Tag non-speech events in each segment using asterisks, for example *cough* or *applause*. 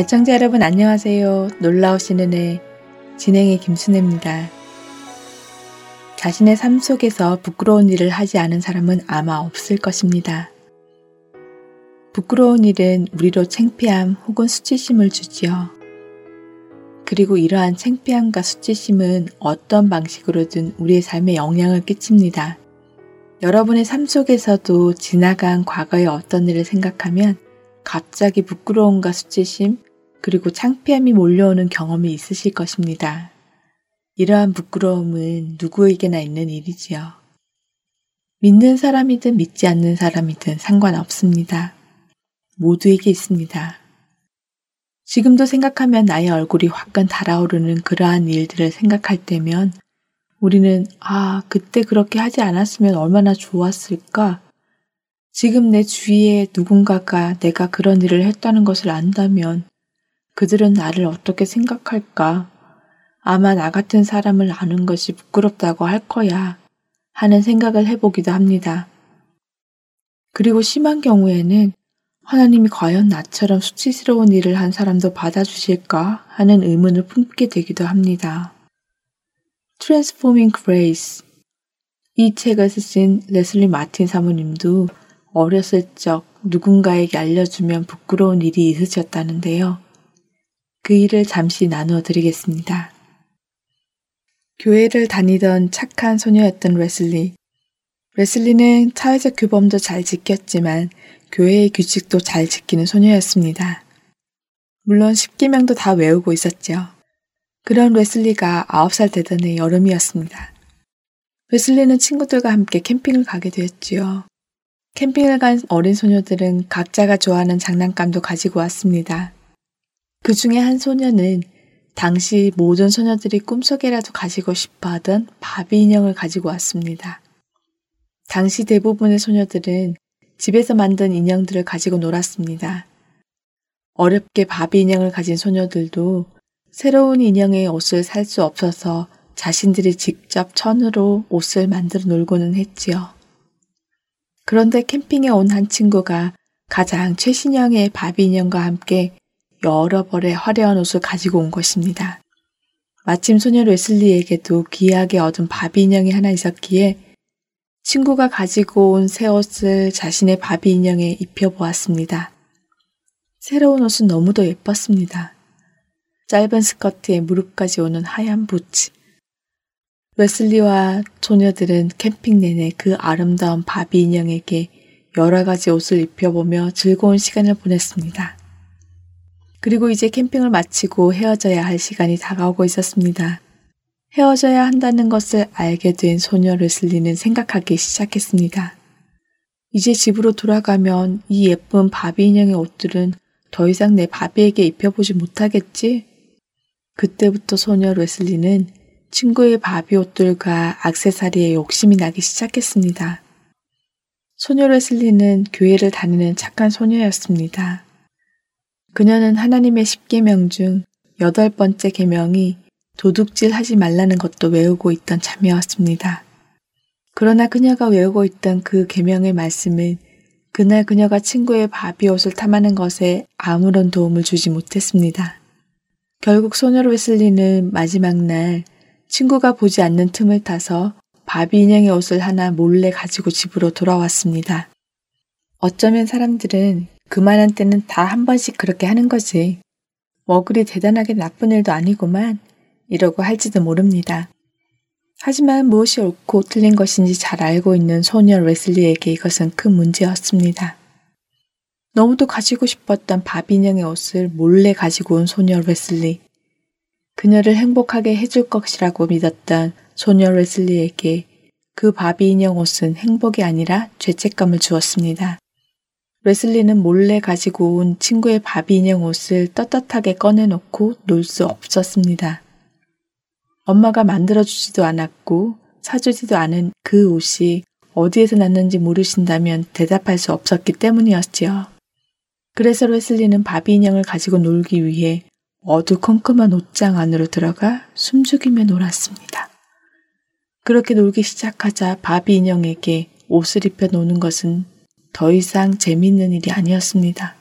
애청자 여러분 안녕하세요. 놀라우신 은혜 진행의 김순혜입니다. 자신의 삶 속에서 부끄러운 일을 하지 않은 사람은 아마 없을 것입니다. 부끄러운 일은 우리로 창피함 혹은 수치심을 주지요. 그리고 이러한 창피함과 수치심은 어떤 방식으로든 우리의 삶에 영향을 끼칩니다. 여러분의 삶 속에서도 지나간 과거의 어떤 일을 생각하면 갑자기 부끄러움과 수치심, 그리고 창피함이 몰려오는 경험이 있으실 것입니다. 이러한 부끄러움은 누구에게나 있는 일이지요. 믿는 사람이든 믿지 않는 사람이든 상관없습니다. 모두에게 있습니다. 지금도 생각하면 나의 얼굴이 화끈 달아오르는 그러한 일들을 생각할 때면 우리는 아, 그때 그렇게 하지 않았으면 얼마나 좋았을까? 지금 내 주위에 누군가가 내가 그런 일을 했다는 것을 안다면 그들은 나를 어떻게 생각할까? 아마 나 같은 사람을 아는 것이 부끄럽다고 할 거야 하는 생각을 해보기도 합니다. 그리고 심한 경우에는 하나님이 과연 나처럼 수치스러운 일을 한 사람도 받아주실까 하는 의문을 품게 되기도 합니다. Transforming Grace 이 책을 쓰신 레슬리 마틴 사모님도 어렸을 적 누군가에게 알려주면 부끄러운 일이 있으셨다는데요. 그 일을 잠시 나누어 드리겠습니다. 교회를 다니던 착한 소녀였던 레슬리. 레슬리는 사회적 규범도 잘 지켰지만 교회의 규칙도 잘 지키는 소녀였습니다. 물론 십계명도 다 외우고 있었죠. 그런 레슬리가 9살 되던 해 여름이었습니다. 레슬리는 친구들과 함께 캠핑을 가게 되었지요. 캠핑을 간 어린 소녀들은 각자가 좋아하는 장난감도 가지고 왔습니다. 그 중에 한 소녀는 당시 모든 소녀들이 꿈속에라도 가지고 싶어 하던 바비 인형을 가지고 왔습니다. 당시 대부분의 소녀들은 집에서 만든 인형들을 가지고 놀았습니다. 어렵게 바비 인형을 가진 소녀들도 새로운 인형의 옷을 살 수 없어서 자신들이 직접 천으로 옷을 만들어 놀고는 했지요. 그런데 캠핑에 온 한 친구가 가장 최신형의 바비 인형과 함께 여러 벌의 화려한 옷을 가지고 온 것입니다. 마침 소녀 레슬리에게도 귀하게 얻은 바비 인형이 하나 있었기에 친구가 가지고 온 새 옷을 자신의 바비 인형에 입혀보았습니다. 새로운 옷은 너무도 예뻤습니다. 짧은 스커트에 무릎까지 오는 하얀 부츠. 웨슬리와 소녀들은 캠핑 내내 그 아름다운 바비 인형에게 여러 가지 옷을 입혀보며 즐거운 시간을 보냈습니다. 그리고 이제 캠핑을 마치고 헤어져야 할 시간이 다가오고 있었습니다. 헤어져야 한다는 것을 알게 된 소녀 레슬리는 생각하기 시작했습니다. 이제 집으로 돌아가면 이 예쁜 바비 인형의 옷들은 더 이상 내 바비에게 입혀보지 못하겠지? 그때부터 소녀 레슬리는 친구의 바비 옷들과 악세사리에 욕심이 나기 시작했습니다. 소녀 레슬리는 교회를 다니는 착한 소녀였습니다. 그녀는 하나님의 십계명 중 여덟 번째 계명이 도둑질 하지 말라는 것도 외우고 있던 참이었습니다. 그러나 그녀가 외우고 있던 그 계명의 말씀은 그날 그녀가 친구의 바비 옷을 탐하는 것에 아무런 도움을 주지 못했습니다. 결국 소녀 웨슬리는 마지막 날 친구가 보지 않는 틈을 타서 바비 인형의 옷을 하나 몰래 가지고 집으로 돌아왔습니다. 어쩌면 사람들은 그만한 때는 다 한 번씩 그렇게 하는 거지. 뭐 그리 대단하게 나쁜 일도 아니구만. 이러고 할지도 모릅니다. 하지만 무엇이 옳고 틀린 것인지 잘 알고 있는 소녀 레슬리에게 이것은 큰 문제였습니다. 너무도 가지고 싶었던 바비인형의 옷을 몰래 가지고 온 소녀 레슬리. 그녀를 행복하게 해줄 것이라고 믿었던 소녀 레슬리에게 그 바비 인형 옷은 행복이 아니라 죄책감을 주었습니다. 웨슬리는 몰래 가지고 온 친구의 바비 인형 옷을 떳떳하게 꺼내놓고 놀 수 없었습니다. 엄마가 만들어주지도 않았고 사주지도 않은 그 옷이 어디에서 났는지 모르신다면 대답할 수 없었기 때문이었지요. 그래서 웨슬리는 바비 인형을 가지고 놀기 위해 어두컴컴한 옷장 안으로 들어가 숨죽이며 놀았습니다. 그렇게 놀기 시작하자 바비 인형에게 옷을 입혀 노는 것은 더 이상 재미있는 일이 아니었습니다.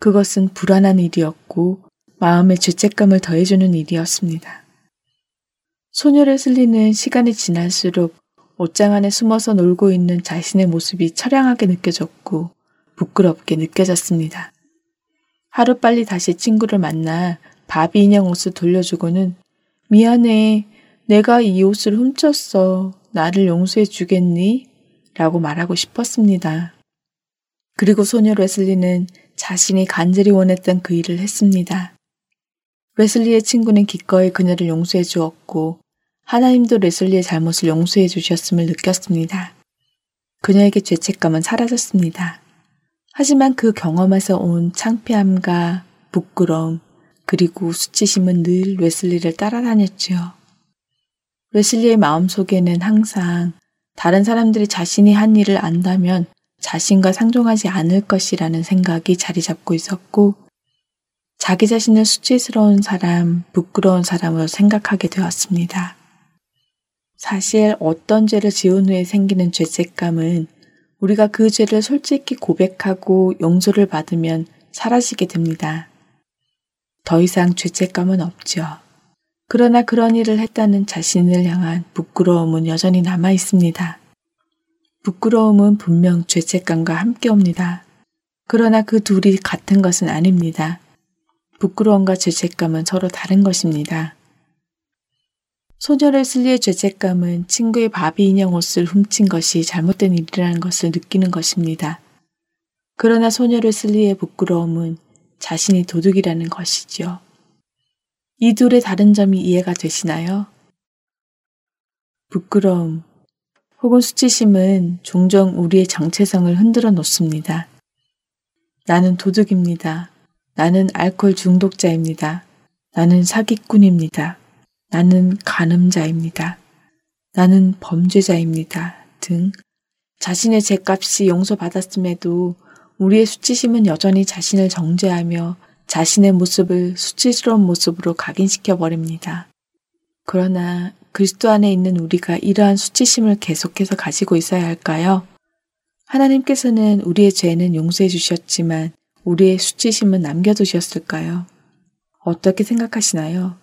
그것은 불안한 일이었고 마음의 죄책감을 더해주는 일이었습니다. 소녀 레슬리는 시간이 지날수록 옷장 안에 숨어서 놀고 있는 자신의 모습이 처량하게 느껴졌고 부끄럽게 느껴졌습니다. 하루빨리 다시 친구를 만나 바비 인형 옷을 돌려주고는 미안해. 내가 이 옷을 훔쳤어. 나를 용서해 주겠니? 라고 말하고 싶었습니다. 그리고 소녀 레슬리는 자신이 간절히 원했던 그 일을 했습니다. 레슬리의 친구는 기꺼이 그녀를 용서해 주었고 하나님도 레슬리의 잘못을 용서해 주셨음을 느꼈습니다. 그녀에게 죄책감은 사라졌습니다. 하지만 그 경험에서 온 창피함과 부끄러움 그리고 수치심은 늘 웨슬리를 따라다녔지요. 웨슬리의 마음속에는 항상 다른 사람들이 자신이 한 일을 안다면 자신과 상종하지 않을 것이라는 생각이 자리 잡고 있었고 자기 자신을 수치스러운 사람, 부끄러운 사람으로 생각하게 되었습니다. 사실 어떤 죄를 지은 후에 생기는 죄책감은 우리가 그 죄를 솔직히 고백하고 용서를 받으면 사라지게 됩니다. 더 이상 죄책감은 없죠. 그러나 그런 일을 했다는 자신을 향한 부끄러움은 여전히 남아 있습니다. 부끄러움은 분명 죄책감과 함께 옵니다. 그러나 그 둘이 같은 것은 아닙니다. 부끄러움과 죄책감은 서로 다른 것입니다. 소녀 레슬리의 죄책감은 친구의 바비 인형 옷을 훔친 것이 잘못된 일이라는 것을 느끼는 것입니다. 그러나 소녀 레슬리의 부끄러움은 자신이 도둑이라는 것이지요. 이 둘의 다른 점이 이해가 되시나요? 부끄러움 혹은 수치심은 종종 우리의 정체성을 흔들어 놓습니다. 나는 도둑입니다. 나는 알코올 중독자입니다. 나는 사기꾼입니다. 나는 간음자입니다. 나는 범죄자입니다. 등 자신의 죄값이 용서받았음에도 우리의 수치심은 여전히 자신을 정죄하며 자신의 모습을 수치스러운 모습으로 각인시켜 버립니다. 그러나 그리스도 안에 있는 우리가 이러한 수치심을 계속해서 가지고 있어야 할까요? 하나님께서는 우리의 죄는 용서해 주셨지만 우리의 수치심은 남겨두셨을까요? 어떻게 생각하시나요?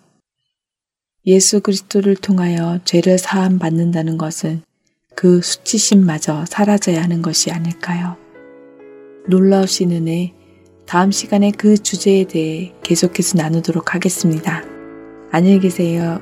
예수 그리스도를 통하여 죄를 사함 받는다는 것은 그 수치심마저 사라져야 하는 것이 아닐까요? 놀라우신 은혜, 다음 시간에 그 주제에 대해 계속해서 나누도록 하겠습니다. 안녕히 계세요.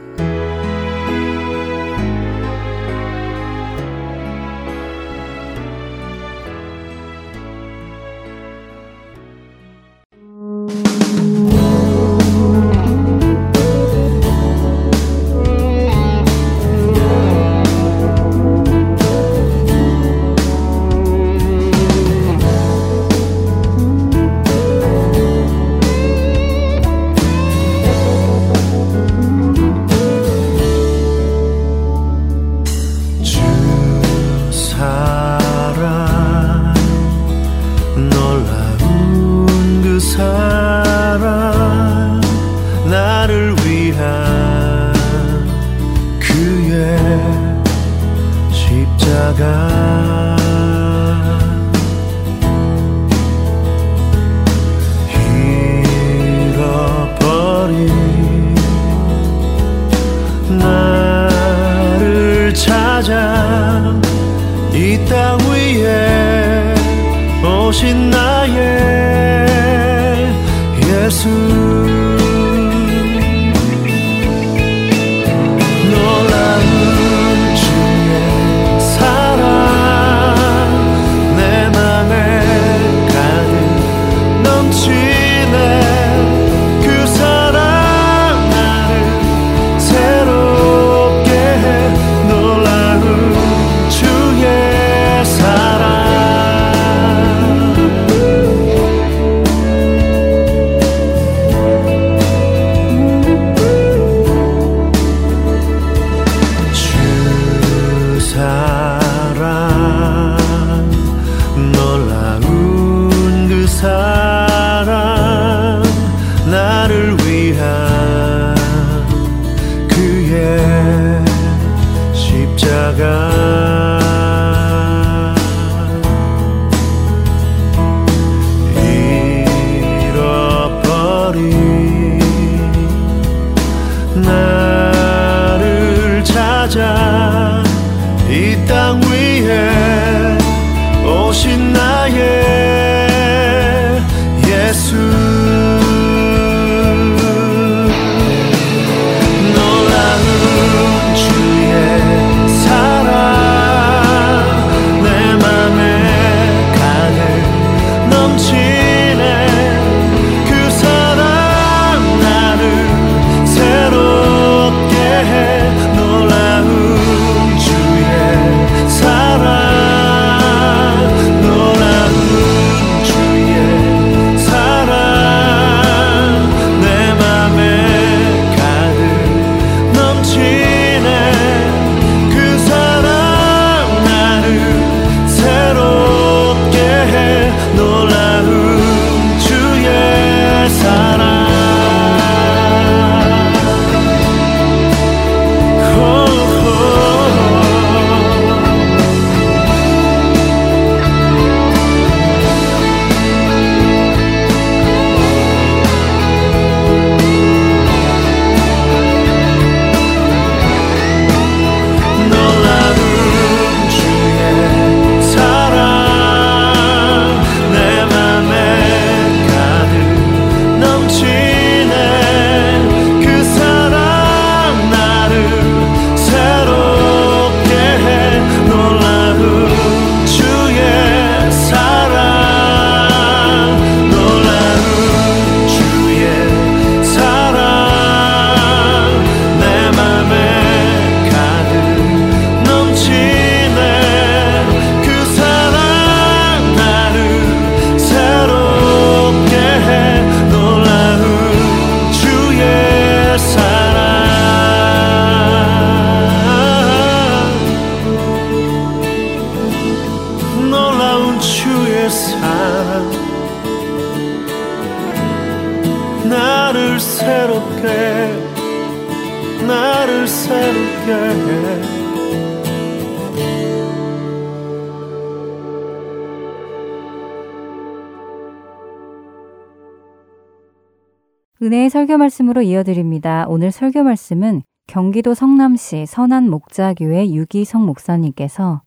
말씀으로 이어드립니다. 오늘 설교 말씀은 경기도 성남시 선안 목자교회 유기성 목사님께서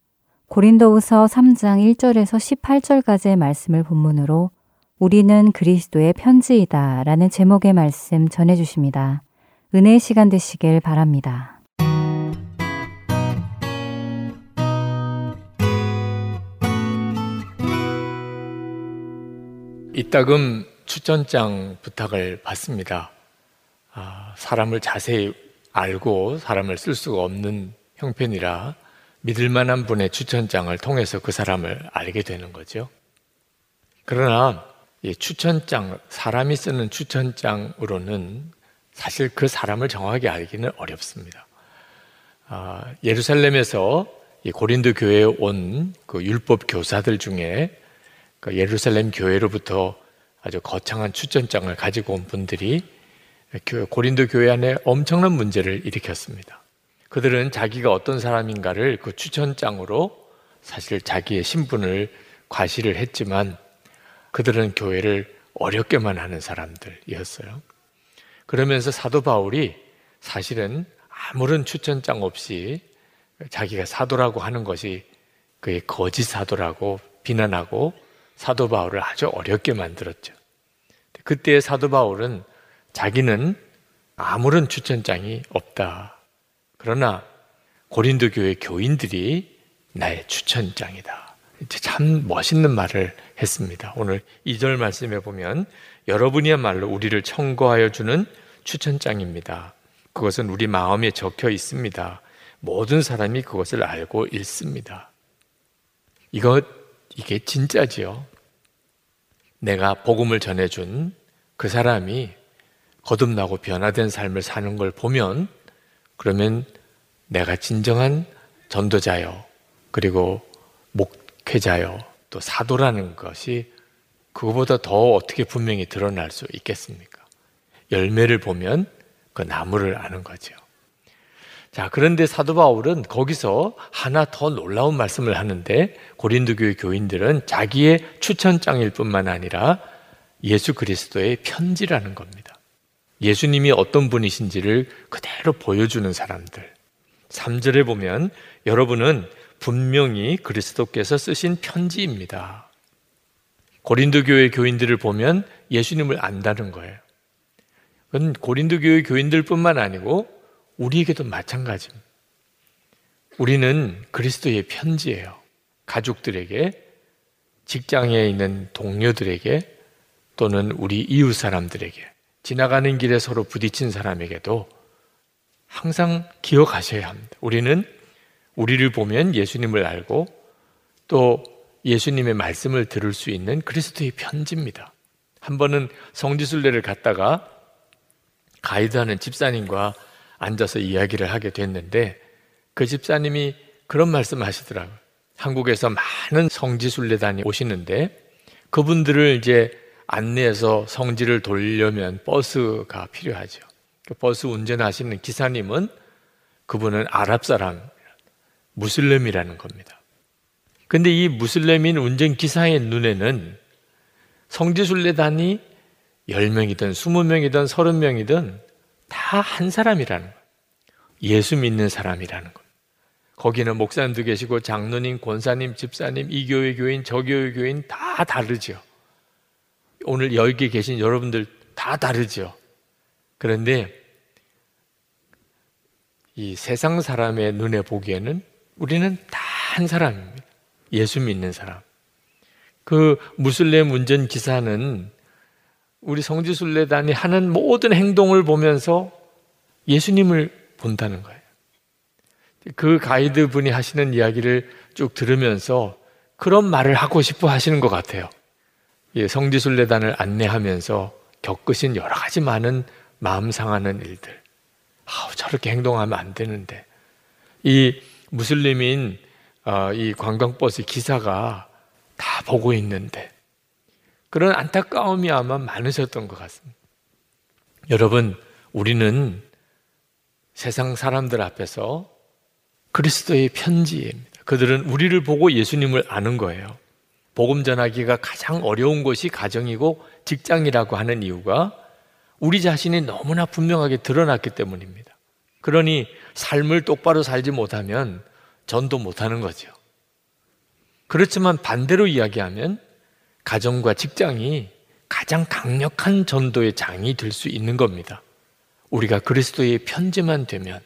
고린도후서 3장 1절에서 18절까지의 말씀을 본문으로 우리는 그리스도의 편지이다 라는 제목의 말씀 전해 주십니다. 은혜의 시간 되시길 바랍니다. 이따금 추천장 부탁을 받습니다. 아, 사람을 자세히 알고 사람을 쓸 수가 없는 형편이라 믿을 만한 분의 추천장을 통해서 그 사람을 알게 되는 거죠. 그러나 이 추천장, 사람이 쓰는 추천장으로는 사실 그 사람을 정확하게 알기는 어렵습니다. 아, 예루살렘에서 고린도 교회에 온 그 율법 교사들 중에 그 예루살렘 교회로부터 아주 거창한 추천장을 가지고 온 분들이 고린도 교회 안에 엄청난 문제를 일으켰습니다. 그들은 자기가 어떤 사람인가를 그 추천장으로 사실 자기의 신분을 과시를 했지만 그들은 교회를 어렵게만 하는 사람들이었어요. 그러면서 사도 바울이 사실은 아무런 추천장 없이 자기가 사도라고 하는 것이 그의 거짓 사도라고 비난하고 사도 바울을 아주 어렵게 만들었죠. 그때 사도 바울은 자기는 아무런 추천장이 없다. 그러나 고린도 교회 교인들이 나의 추천장이다. 참 멋있는 말을 했습니다. 오늘 2절 말씀에 보면 여러분이야말로 우리를 청구하여 주는 추천장입니다. 그것은 우리 마음에 적혀 있습니다. 모든 사람이 그것을 알고 읽습니다. 이것 이게 진짜지요. 내가 복음을 전해준 그 사람이 거듭나고 변화된 삶을 사는 걸 보면 그러면 내가 진정한 전도자요. 그리고 목회자요. 또 사도라는 것이 그거보다 더 어떻게 분명히 드러날 수 있겠습니까? 열매를 보면 그 나무를 아는 거죠. 자, 그런데 사도 바울은 거기서 하나 더 놀라운 말씀을 하는데 고린도 교회 교인들은 자기의 추천장일 뿐만 아니라 예수 그리스도의 편지라는 겁니다. 예수님이 어떤 분이신지를 그대로 보여주는 사람들. 3절에 보면 여러분은 분명히 그리스도께서 쓰신 편지입니다. 고린도 교회 교인들을 보면 예수님을 안다는 거예요. 그건 고린도 교회 교인들뿐만 아니고 우리에게도 마찬가지입니다. 우리는 그리스도의 편지예요. 가족들에게, 직장에 있는 동료들에게, 또는 우리 이웃 사람들에게, 지나가는 길에 서로 부딪힌 사람에게도 항상 기억하셔야 합니다. 우리는 우리를 보면 예수님을 알고 또 예수님의 말씀을 들을 수 있는 그리스도의 편지입니다. 한 번은 성지순례를 갔다가 가이드하는 집사님과 앉아서 이야기를 하게 됐는데 그 집사님이 그런 말씀 하시더라고요. 한국에서 많은 성지순례단이 오시는데 그분들을 이제 안내해서 성지를 돌려면 버스가 필요하죠. 그 버스 운전하시는 기사님은 그분은 아랍 사람, 무슬림이라는 겁니다. 근데 이 무슬림인 운전 기사의 눈에는 성지 순례단이 10명이든 20명이든 30명이든 다 한 사람이라는 거예요. 예수 믿는 사람이라는 거예요. 거기는 목사님도 계시고 장로님, 권사님, 집사님, 이 교회 교인, 저 교회 교인 다 다르죠. 오늘 여기 계신 여러분들 다 다르죠. 그런데 이 세상 사람의 눈에 보기에는 우리는 다 한 사람입니다. 예수 믿는 사람. 그 무슬림 운전 기사는 우리 성지순례단이 하는 모든 행동을 보면서 예수님을 본다는 거예요. 그 가이드 분이 하시는 이야기를 쭉 들으면서 그런 말을 하고 싶어 하시는 것 같아요. 예, 성지순례단을 안내하면서 겪으신 여러 가지 많은 마음 상하는 일들. 아, 저렇게 행동하면 안 되는데. 이 무슬림인 어, 이 관광버스 기사가 다 보고 있는데 그런 안타까움이 아마 많으셨던 것 같습니다. 여러분, 우리는 세상 사람들 앞에서 그리스도의 편지입니다. 그들은 우리를 보고 예수님을 아는 거예요. 복음 전하기가 가장 어려운 것이 가정이고 직장이라고 하는 이유가 우리 자신이 너무나 분명하게 드러났기 때문입니다. 그러니 삶을 똑바로 살지 못하면 전도 못하는 거죠. 그렇지만 반대로 이야기하면 가정과 직장이 가장 강력한 전도의 장이 될 수 있는 겁니다. 우리가 그리스도의 편지만 되면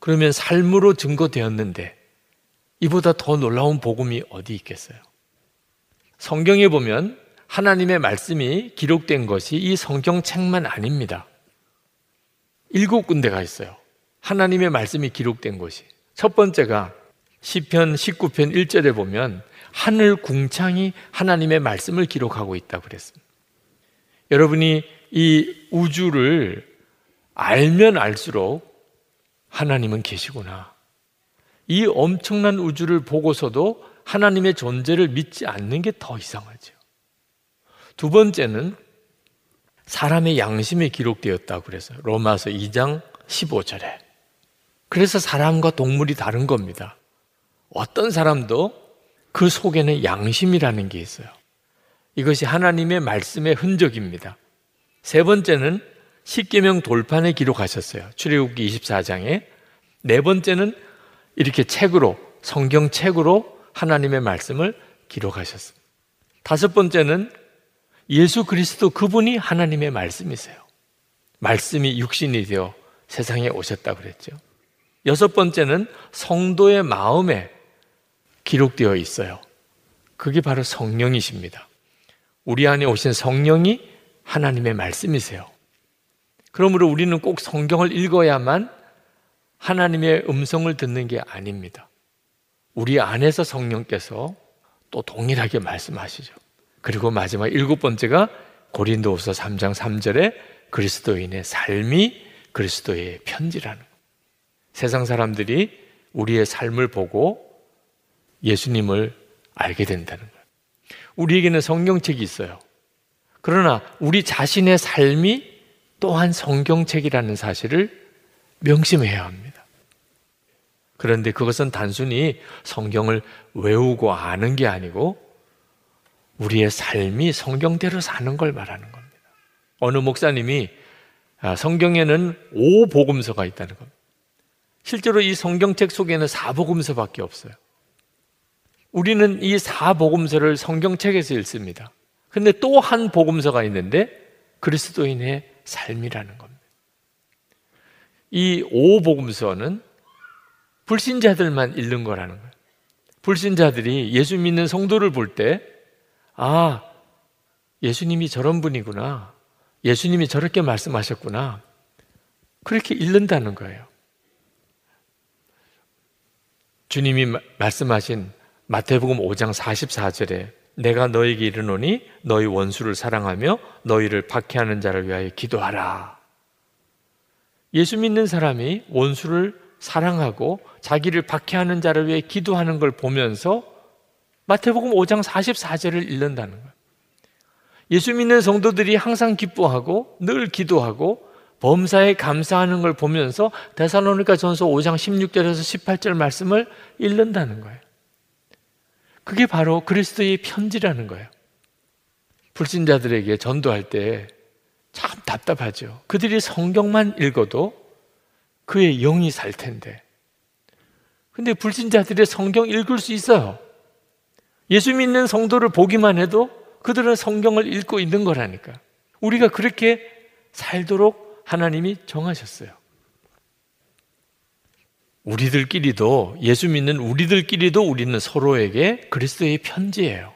그러면 삶으로 증거되었는데 이보다 더 놀라운 복음이 어디 있겠어요? 성경에 보면 하나님의 말씀이 기록된 것이 이 성경책만 아닙니다. 일곱 군데가 있어요. 하나님의 말씀이 기록된 곳이. 첫 번째가 시편 19편 1절에 보면 하늘 궁창이 하나님의 말씀을 기록하고 있다고 그랬습니다. 여러분이 이 우주를 알면 알수록 하나님은 계시구나. 이 엄청난 우주를 보고서도 하나님의 존재를 믿지 않는 게 더 이상하죠. 두 번째는 사람의 양심이 기록되었다고 그래서 로마서 2장 15절에. 그래서 사람과 동물이 다른 겁니다. 어떤 사람도 그 속에는 양심이라는 게 있어요. 이것이 하나님의 말씀의 흔적입니다. 세 번째는 십계명 돌판에 기록하셨어요. 출애굽기 24장에. 네 번째는 이렇게 책으로 성경책으로 하나님의 말씀을 기록하셨습니다. 다섯 번째는 예수 그리스도 그분이 하나님의 말씀이세요. 말씀이 육신이 되어 세상에 오셨다고 그랬죠. 여섯 번째는 성도의 마음에 기록되어 있어요. 그게 바로 성령이십니다. 우리 안에 오신 성령이 하나님의 말씀이세요. 그러므로 우리는 꼭 성경을 읽어야만 하나님의 음성을 듣는 게 아닙니다. 우리 안에서 성령께서 또 동일하게 말씀하시죠. 그리고 마지막 일곱 번째가 고린도후서 3장 3절에 그리스도인의 삶이 그리스도의 편지라는 것. 세상 사람들이 우리의 삶을 보고 예수님을 알게 된다는 거예요. 우리에게는 성경책이 있어요. 그러나 우리 자신의 삶이 또한 성경책이라는 사실을 명심해야 합니다. 그런데 그것은 단순히 성경을 외우고 아는 게 아니고 우리의 삶이 성경대로 사는 걸 말하는 겁니다. 어느 목사님이 아, 성경에는 오복음서가 있다는 겁니다. 실제로 이 성경책 속에는 사복음서밖에 없어요. 우리는 이 사복음서를 성경책에서 읽습니다. 근데 또 한 복음서가 있는데 그리스도인의 삶이라는 겁니다. 이 오복음서는 불신자들만 읽는 거라는 거예요. 불신자들이 예수 믿는 성도를 볼 때, 아, 예수님이 저런 분이구나. 예수님이 저렇게 말씀하셨구나. 그렇게 읽는다는 거예요. 주님이 말씀하신 마태복음 5장 44절에 내가 너에게 이르노니 너희 원수를 사랑하며 너희를 박해하는 자를 위하여 기도하라. 예수 믿는 사람이 원수를 사랑하고 자기를 박해하는 자를 위해 기도하는 걸 보면서 마태복음 5장 44절을 읽는다는 거예요. 예수 믿는 성도들이 항상 기뻐하고 늘 기도하고 범사에 감사하는 걸 보면서 데살로니가 전서 5장 16절에서 18절 말씀을 읽는다는 거예요. 그게 바로 그리스도의 편지라는 거예요. 불신자들에게 전도할 때 참 답답하죠. 그들이 성경만 읽어도 그의 영이 살 텐데. 근데 불신자들이 성경 읽을 수 있어요. 예수 믿는 성도를 보기만 해도 그들은 성경을 읽고 있는 거라니까. 우리가 그렇게 살도록 하나님이 정하셨어요. 우리들끼리도 예수 믿는 우리들끼리도 우리는 서로에게 그리스도의 편지예요.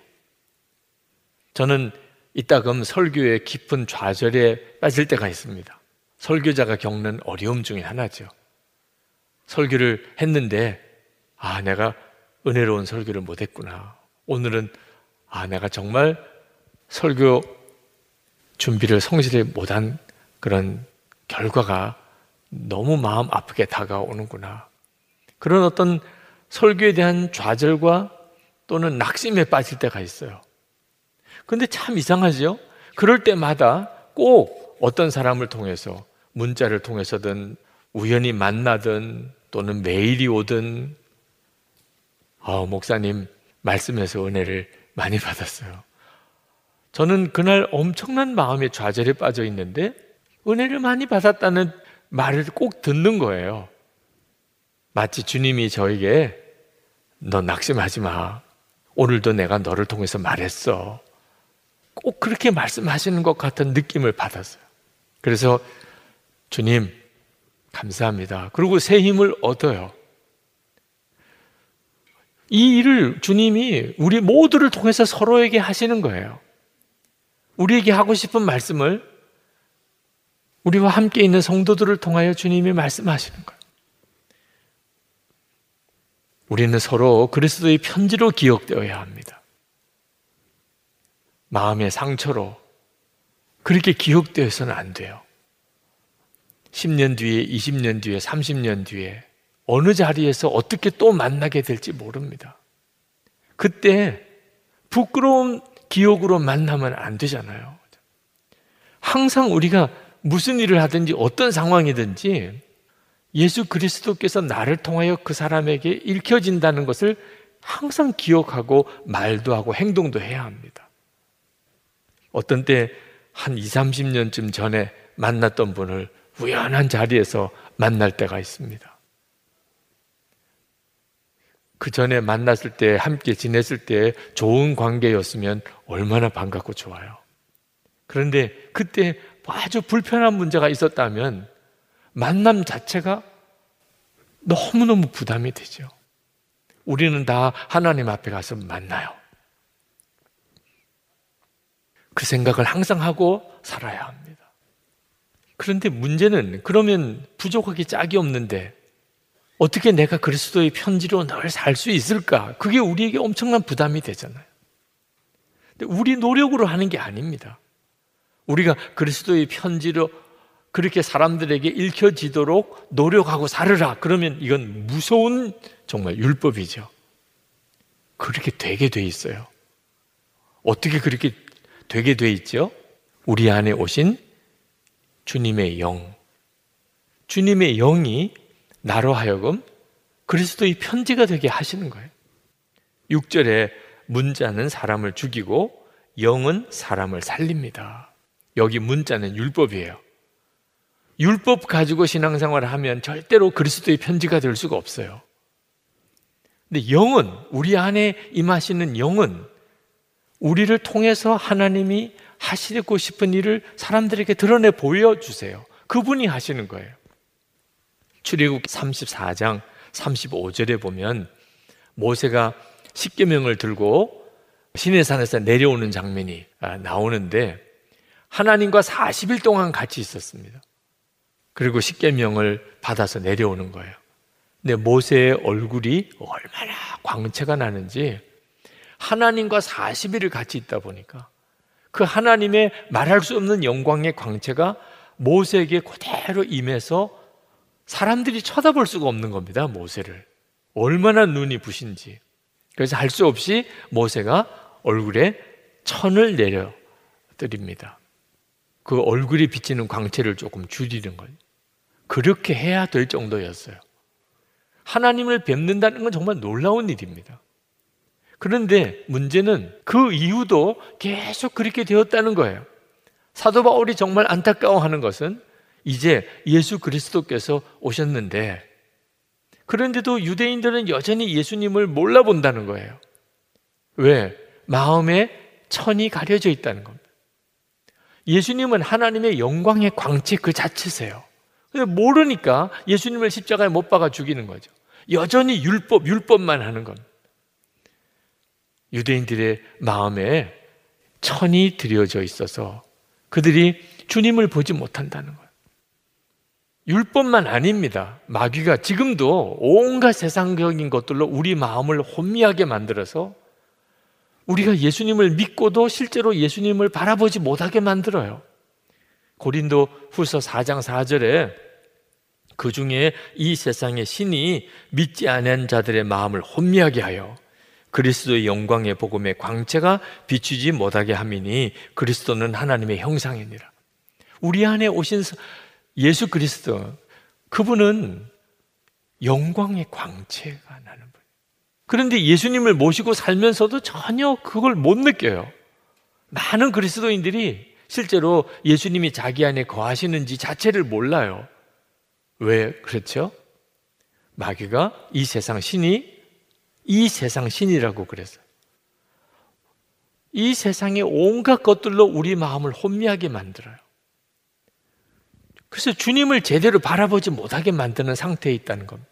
저는 이따금 설교의 깊은 좌절에 빠질 때가 있습니다. 설교자가 겪는 어려움 중에 하나죠. 설교를 했는데 아 내가 은혜로운 설교를 못했구나. 오늘은 아 내가 정말 설교 준비를 성실히 못한 그런 결과가 너무 마음 아프게 다가오는구나. 그런 어떤 설교에 대한 좌절과 또는 낙심에 빠질 때가 있어요. 근데 참 이상하죠? 그럴 때마다 꼭 어떤 사람을 통해서 문자를 통해서든 우연히 만나든 또는 메일이 오든 아, 목사님 말씀에서 은혜를 많이 받았어요. 저는 그날 엄청난 마음의 좌절에 빠져 있는데 은혜를 많이 받았다는 말을 꼭 듣는 거예요. 마치 주님이 저에게 너 낙심하지 마. 오늘도 내가 너를 통해서 말했어. 꼭 그렇게 말씀하시는 것 같은 느낌을 받았어요. 그래서 주님, 감사합니다. 그리고 새 힘을 얻어요. 이 일을 주님이 우리 모두를 통해서 서로에게 하시는 거예요. 우리에게 하고 싶은 말씀을 우리와 함께 있는 성도들을 통하여 주님이 말씀하시는 거예요. 우리는 서로 그리스도의 편지로 기억되어야 합니다. 마음의 상처로 그렇게 기억되어서는 안 돼요. 10년 뒤에, 20년 뒤에, 30년 뒤에 어느 자리에서 어떻게 또 만나게 될지 모릅니다. 그때 부끄러운 기억으로 만나면 안 되잖아요. 항상 우리가 무슨 일을 하든지 어떤 상황이든지 예수 그리스도께서 나를 통하여 그 사람에게 읽혀진다는 것을 항상 기억하고 말도 하고 행동도 해야 합니다. 어떤 때 한 2, 30년쯤 전에 만났던 분을 우연한 자리에서 만날 때가 있습니다. 그 전에 만났을 때, 함께 지냈을 때 좋은 관계였으면 얼마나 반갑고 좋아요. 그런데 그때 아주 불편한 문제가 있었다면 만남 자체가 너무너무 부담이 되죠. 우리는 다 하나님 앞에 가서 만나요. 그 생각을 항상 하고 살아야 합니다. 그런데 문제는 그러면 부족하기 짝이 없는데 어떻게 내가 그리스도의 편지로 늘 살 수 있을까? 그게 우리에게 엄청난 부담이 되잖아요. 우리 노력으로 하는 게 아닙니다. 우리가 그리스도의 편지로 그렇게 사람들에게 읽혀지도록 노력하고 살으라. 그러면 이건 무서운 정말 율법이죠. 그렇게 되게 돼 있어요. 어떻게 그렇게 되게 돼 있죠? 우리 안에 오신 주님의 영. 주님의 영이 나로 하여금 그리스도의 편지가 되게 하시는 거예요. 6절에 문자는 사람을 죽이고 영은 사람을 살립니다. 여기 문자는 율법이에요. 율법 가지고 신앙생활을 하면 절대로 그리스도의 편지가 될 수가 없어요. 근데 영은 우리 안에 임하시는 영은 우리를 통해서 하나님이 하시고 싶은 일을 사람들에게 드러내 보여주세요. 그분이 하시는 거예요. 출애굽 34장 35절에 보면 모세가 십계명을 들고 시내산에서 내려오는 장면이 아, 나오는데 하나님과 40일 동안 같이 있었습니다. 그리고 십계명을 받아서 내려오는 거예요. 근데 모세의 얼굴이 얼마나 광채가 나는지 하나님과 40일을 같이 있다 보니까 그 하나님의 말할 수 없는 영광의 광채가 모세에게 그대로 임해서 사람들이 쳐다볼 수가 없는 겁니다. 모세를. 얼마나 눈이 부신지. 그래서 할 수 없이 모세가 얼굴에 천을 내려 드립니다. 그 얼굴이 비치는 광채를 조금 줄이는 거예요. 그렇게 해야 될 정도였어요. 하나님을 뵙는다는 건 정말 놀라운 일입니다. 그런데 문제는 그 이후도 계속 그렇게 되었다는 거예요. 사도 바울이 정말 안타까워하는 것은 이제 예수 그리스도께서 오셨는데 그런데도 유대인들은 여전히 예수님을 몰라본다는 거예요. 왜? 마음에 천이 가려져 있다는 겁니다. 예수님은 하나님의 영광의 광채 그 자체세요. 근데 모르니까 예수님을 십자가에 못 박아 죽이는 거죠. 여전히 율법, 율법만 하는 겁니다. 유대인들의 마음에 천이 들여져 있어서 그들이 주님을 보지 못한다는 거예요. 율법만 아닙니다. 마귀가 지금도 온갖 세상적인 것들로 우리 마음을 혼미하게 만들어서 우리가 예수님을 믿고도 실제로 예수님을 바라보지 못하게 만들어요. 고린도 후서 4장 4절에 그 중에 이 세상의 신이 믿지 않은 자들의 마음을 혼미하게 하여 그리스도의 영광의 복음의 광채가 비추지 못하게 함이니 그리스도는 하나님의 형상이니라. 우리 안에 오신 예수 그리스도 그분은 영광의 광채가 나는 분. 그런데 예수님을 모시고 살면서도 전혀 그걸 못 느껴요. 많은 그리스도인들이 실제로 예수님이 자기 안에 거하시는지 자체를 몰라요. 왜 그렇죠? 마귀가 이 세상 신이 이 세상 신이라고 그랬어요. 이 세상의 온갖 것들로 우리 마음을 혼미하게 만들어요. 그래서 주님을 제대로 바라보지 못하게 만드는 상태에 있다는 겁니다.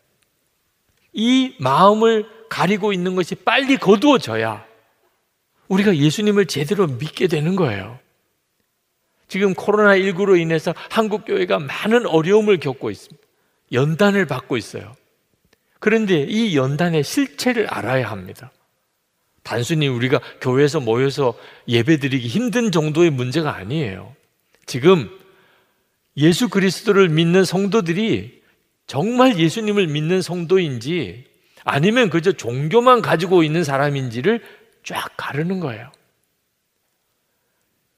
이 마음을 가리고 있는 것이 빨리 거두어져야 우리가 예수님을 제대로 믿게 되는 거예요. 지금 코로나19로 인해서 한국교회가 많은 어려움을 겪고 있습니다. 연단을 받고 있어요. 그런데 이 연단의 실체를 알아야 합니다. 단순히 우리가 교회에서 모여서 예배 드리기 힘든 정도의 문제가 아니에요. 지금 예수 그리스도를 믿는 성도들이 정말 예수님을 믿는 성도인지 아니면 그저 종교만 가지고 있는 사람인지를 쫙 가르는 거예요.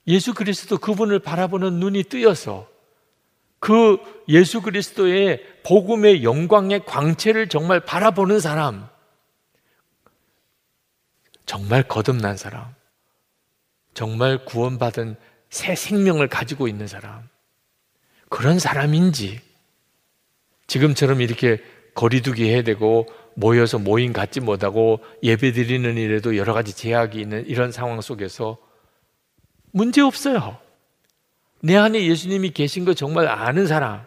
예수 그리스도 그분을 바라보는 눈이 뜨여서 그 예수 그리스도의 복음의 영광의 광채를 정말 바라보는 사람, 정말 거듭난 사람, 정말 구원받은 새 생명을 가지고 있는 사람, 그런 사람인지, 지금처럼 이렇게 거리두기 해야 되고, 모여서 모임 갖지 못하고 예배 드리는 일에도 여러 가지 제약이 있는 이런 상황 속에서 문제 없어요. 내 안에 예수님이 계신 거 정말 아는 사람,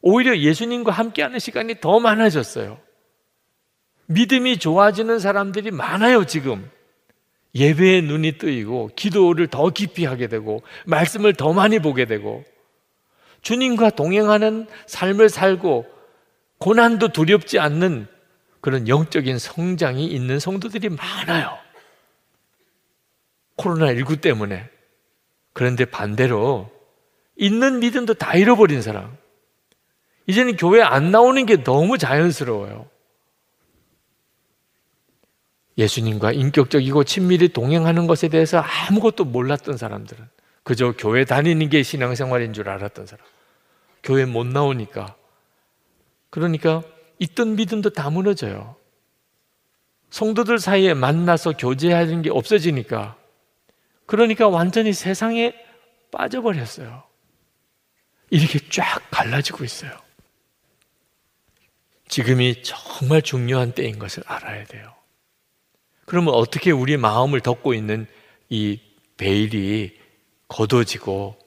오히려 예수님과 함께하는 시간이 더 많아졌어요. 믿음이 좋아지는 사람들이 많아요, 지금. 예배에 눈이 뜨이고, 기도를 더 깊이 하게 되고, 말씀을 더 많이 보게 되고, 주님과 동행하는 삶을 살고, 고난도 두렵지 않는 그런 영적인 성장이 있는 성도들이 많아요. 코로나19 때문에. 그런데 반대로 있는 믿음도 다 잃어버린 사람. 이제는 교회 안 나오는 게 너무 자연스러워요. 예수님과 인격적이고 친밀히 동행하는 것에 대해서 아무것도 몰랐던 사람들은 그저 교회 다니는 게 신앙생활인 줄 알았던 사람. 교회 못 나오니까. 그러니까 있던 믿음도 다 무너져요. 성도들 사이에 만나서 교제하는 게 없어지니까. 그러니까 완전히 세상에 빠져버렸어요. 이렇게 쫙 갈라지고 있어요. 지금이 정말 중요한 때인 것을 알아야 돼요. 그러면 어떻게 우리 마음을 덮고 있는 이 베일이 걷어지고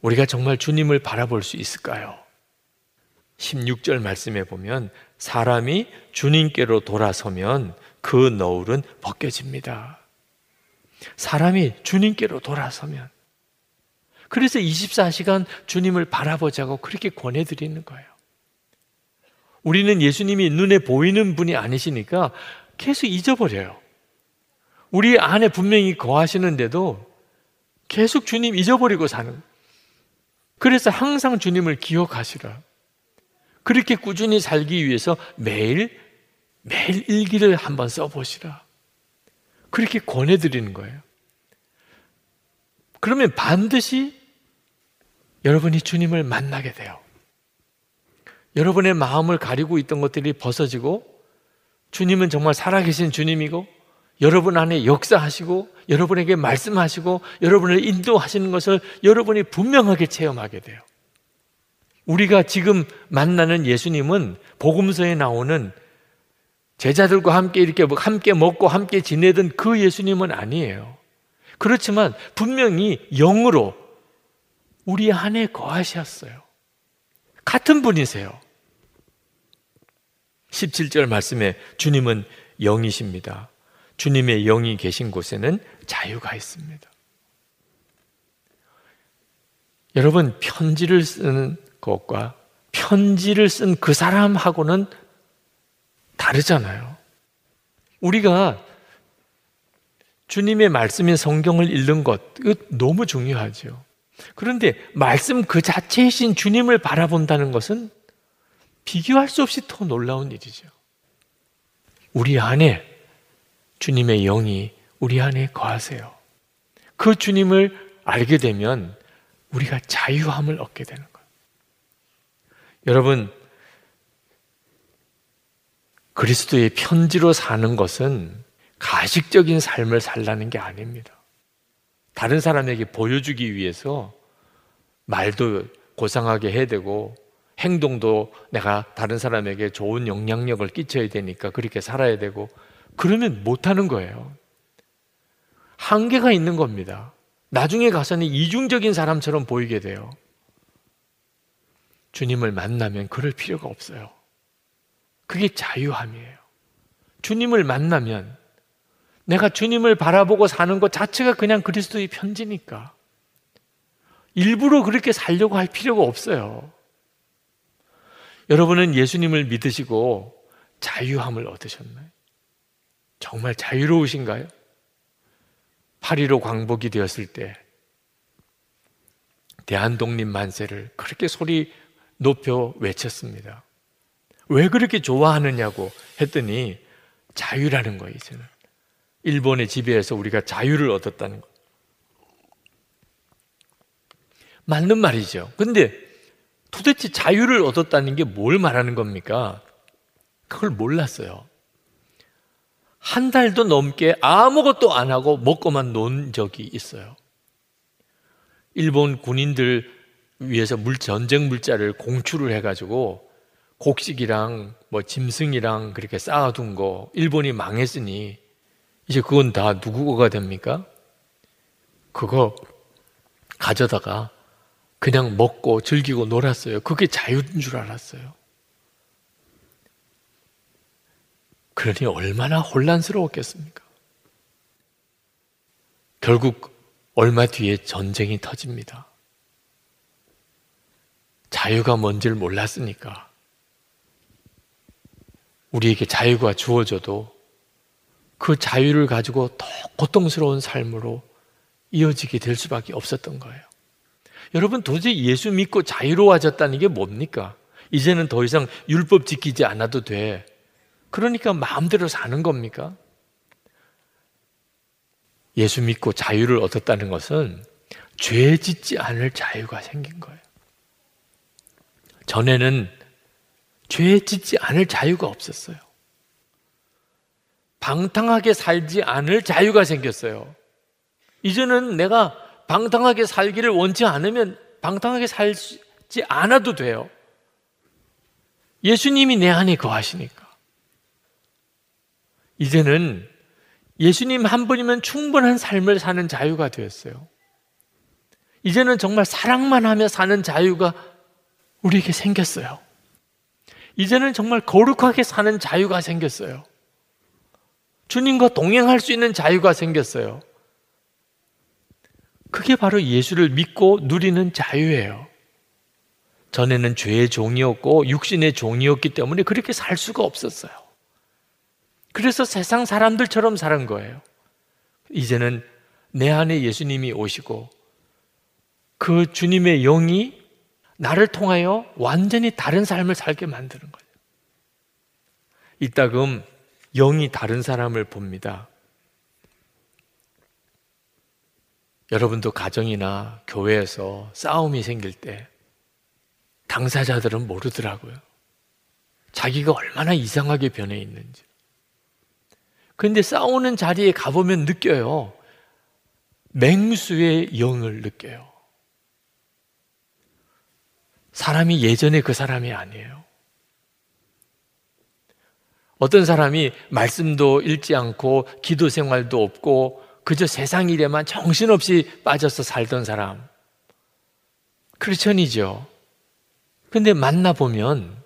우리가 정말 주님을 바라볼 수 있을까요? 16절 말씀에 보면 사람이 주님께로 돌아서면 그 너울은 벗겨집니다. 사람이 주님께로 돌아서면 그래서 24시간 주님을 바라보자고 그렇게 권해드리는 거예요. 우리는 예수님이 눈에 보이는 분이 아니시니까 계속 잊어버려요. 우리 안에 분명히 거하시는데도 계속 주님 잊어버리고 사는. 그래서 항상 주님을 기억하시라. 그렇게 꾸준히 살기 위해서 매일, 매일 일기를 한번 써보시라. 그렇게 권해드리는 거예요. 그러면 반드시 여러분이 주님을 만나게 돼요. 여러분의 마음을 가리고 있던 것들이 벗어지고 주님은 정말 살아계신 주님이고 여러분 안에 역사하시고 여러분에게 말씀하시고 여러분을 인도하시는 것을 여러분이 분명하게 체험하게 돼요. 우리가 지금 만나는 예수님은 복음서에 나오는 제자들과 함께 이렇게 함께 먹고 함께 지내던 그 예수님은 아니에요. 그렇지만 분명히 영으로 우리 안에 거하셨어요. 같은 분이세요. 17절 말씀에 주님은 영이십니다. 주님의 영이 계신 곳에는 자유가 있습니다. 여러분, 편지를 쓰는 것과 편지를 쓴 그 사람하고는 다르잖아요. 우리가 주님의 말씀인 성경을 읽는 것, 너무 중요하죠. 그런데 말씀 그 자체이신 주님을 바라본다는 것은 비교할 수 없이 더 놀라운 일이죠. 우리 안에 주님의 영이 우리 안에 거하세요. 그 주님을 알게 되면 우리가 자유함을 얻게 되는 거예요. 여러분, 그리스도의 편지로 사는 것은 가식적인 삶을 살라는 게 아닙니다. 다른 사람에게 보여주기 위해서 말도 고상하게 해야 되고 행동도 내가 다른 사람에게 좋은 영향력을 끼쳐야 되니까 그렇게 살아야 되고 그러면 못하는 거예요. 한계가 있는 겁니다. 나중에 가서는 이중적인 사람처럼 보이게 돼요. 주님을 만나면 그럴 필요가 없어요. 그게 자유함이에요. 주님을 만나면 내가 주님을 바라보고 사는 것 자체가 그냥 그리스도의 편지니까. 일부러 그렇게 살려고 할 필요가 없어요. 여러분은 예수님을 믿으시고 자유함을 얻으셨나요? 정말 자유로우신가요? 8.15 광복이 되었을 때 대한독립 만세를 그렇게 소리 높여 외쳤습니다. 왜 그렇게 좋아하느냐고 했더니 자유라는 거예요, 이제는. 일본의 지배에서 우리가 자유를 얻었다는 것. 맞는 말이죠. 근데 도대체 자유를 얻었다는 게 뭘 말하는 겁니까? 그걸 몰랐어요. 한 달도 넘게 아무것도 안 하고 먹고만 논 적이 있어요. 일본 군인들 위해서 물, 전쟁 물자를 공출을 해가지고 곡식이랑 뭐 짐승이랑 그렇게 쌓아둔 거 일본이 망했으니 이제 그건 다 누구 거가 됩니까? 그거 가져다가 그냥 먹고 즐기고 놀았어요. 그게 자유인 줄 알았어요. 그러니 얼마나 혼란스러웠겠습니까? 결국 얼마 뒤에 전쟁이 터집니다. 자유가 뭔지를 몰랐으니까 우리에게 자유가 주어져도 그 자유를 가지고 더 고통스러운 삶으로 이어지게 될 수밖에 없었던 거예요. 여러분 도저히 예수 믿고 자유로워졌다는 게 뭡니까? 이제는 더 이상 율법 지키지 않아도 돼. 그러니까 마음대로 사는 겁니까? 예수 믿고 자유를 얻었다는 것은 죄 짓지 않을 자유가 생긴 거예요. 전에는 죄 짓지 않을 자유가 없었어요. 방탕하게 살지 않을 자유가 생겼어요. 이제는 내가 방탕하게 살기를 원치 않으면 방탕하게 살지 않아도 돼요. 예수님이 내 안에 거하시니까. 이제는 예수님 한 분이면 충분한 삶을 사는 자유가 되었어요. 이제는 정말 사랑만 하며 사는 자유가 우리에게 생겼어요. 이제는 정말 거룩하게 사는 자유가 생겼어요. 주님과 동행할 수 있는 자유가 생겼어요. 그게 바로 예수를 믿고 누리는 자유예요. 전에는 죄의 종이었고 육신의 종이었기 때문에 그렇게 살 수가 없었어요. 그래서 세상 사람들처럼 사는 거예요. 이제는 내 안에 예수님이 오시고 그 주님의 영이 나를 통하여 완전히 다른 삶을 살게 만드는 거예요. 이따금 영이 다른 사람을 봅니다. 여러분도 가정이나 교회에서 싸움이 생길 때 당사자들은 모르더라고요. 자기가 얼마나 이상하게 변해 있는지. 그런데 싸우는 자리에 가보면 느껴요. 맹수의 영을 느껴요. 사람이 예전에 그 사람이 아니에요. 어떤 사람이 말씀도 읽지 않고 기도 생활도 없고 그저 세상 일에만 정신없이 빠져서 살던 사람. 크리스천이죠. 근데 만나보면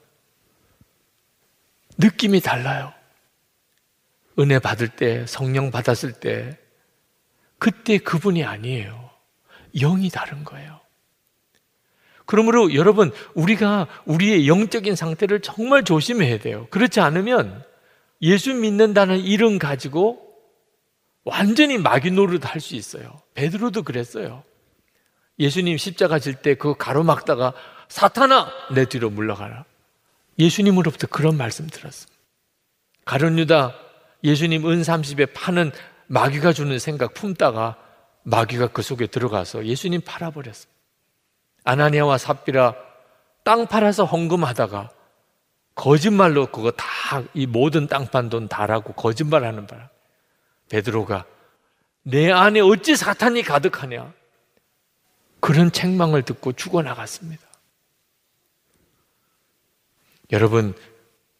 느낌이 달라요. 은혜 받을 때, 성령 받았을 때, 그때 그분이 아니에요. 영이 다른 거예요. 그러므로 여러분, 우리가 우리의 영적인 상태를 정말 조심해야 돼요. 그렇지 않으면 예수 믿는다는 이름 가지고 완전히 마귀 노릇 할 수 있어요. 베드로도 그랬어요. 예수님 십자가 질 때 그 가로막다가 사탄아 내 뒤로 물러가라. 예수님으로부터 그런 말씀 들었습니다. 가룟유다 예수님 은 30에 파는 마귀가 주는 생각 품다가 마귀가 그 속에 들어가서 예수님 팔아버렸습니다. 아나니아와 삽비라 땅 팔아서 헌금하다가 거짓말로 그거 다 이 모든 땅판 돈 다라고 거짓말하는 바람 베드로가 내 안에 어찌 사탄이 가득하냐 그런 책망을 듣고 죽어나갔습니다. 여러분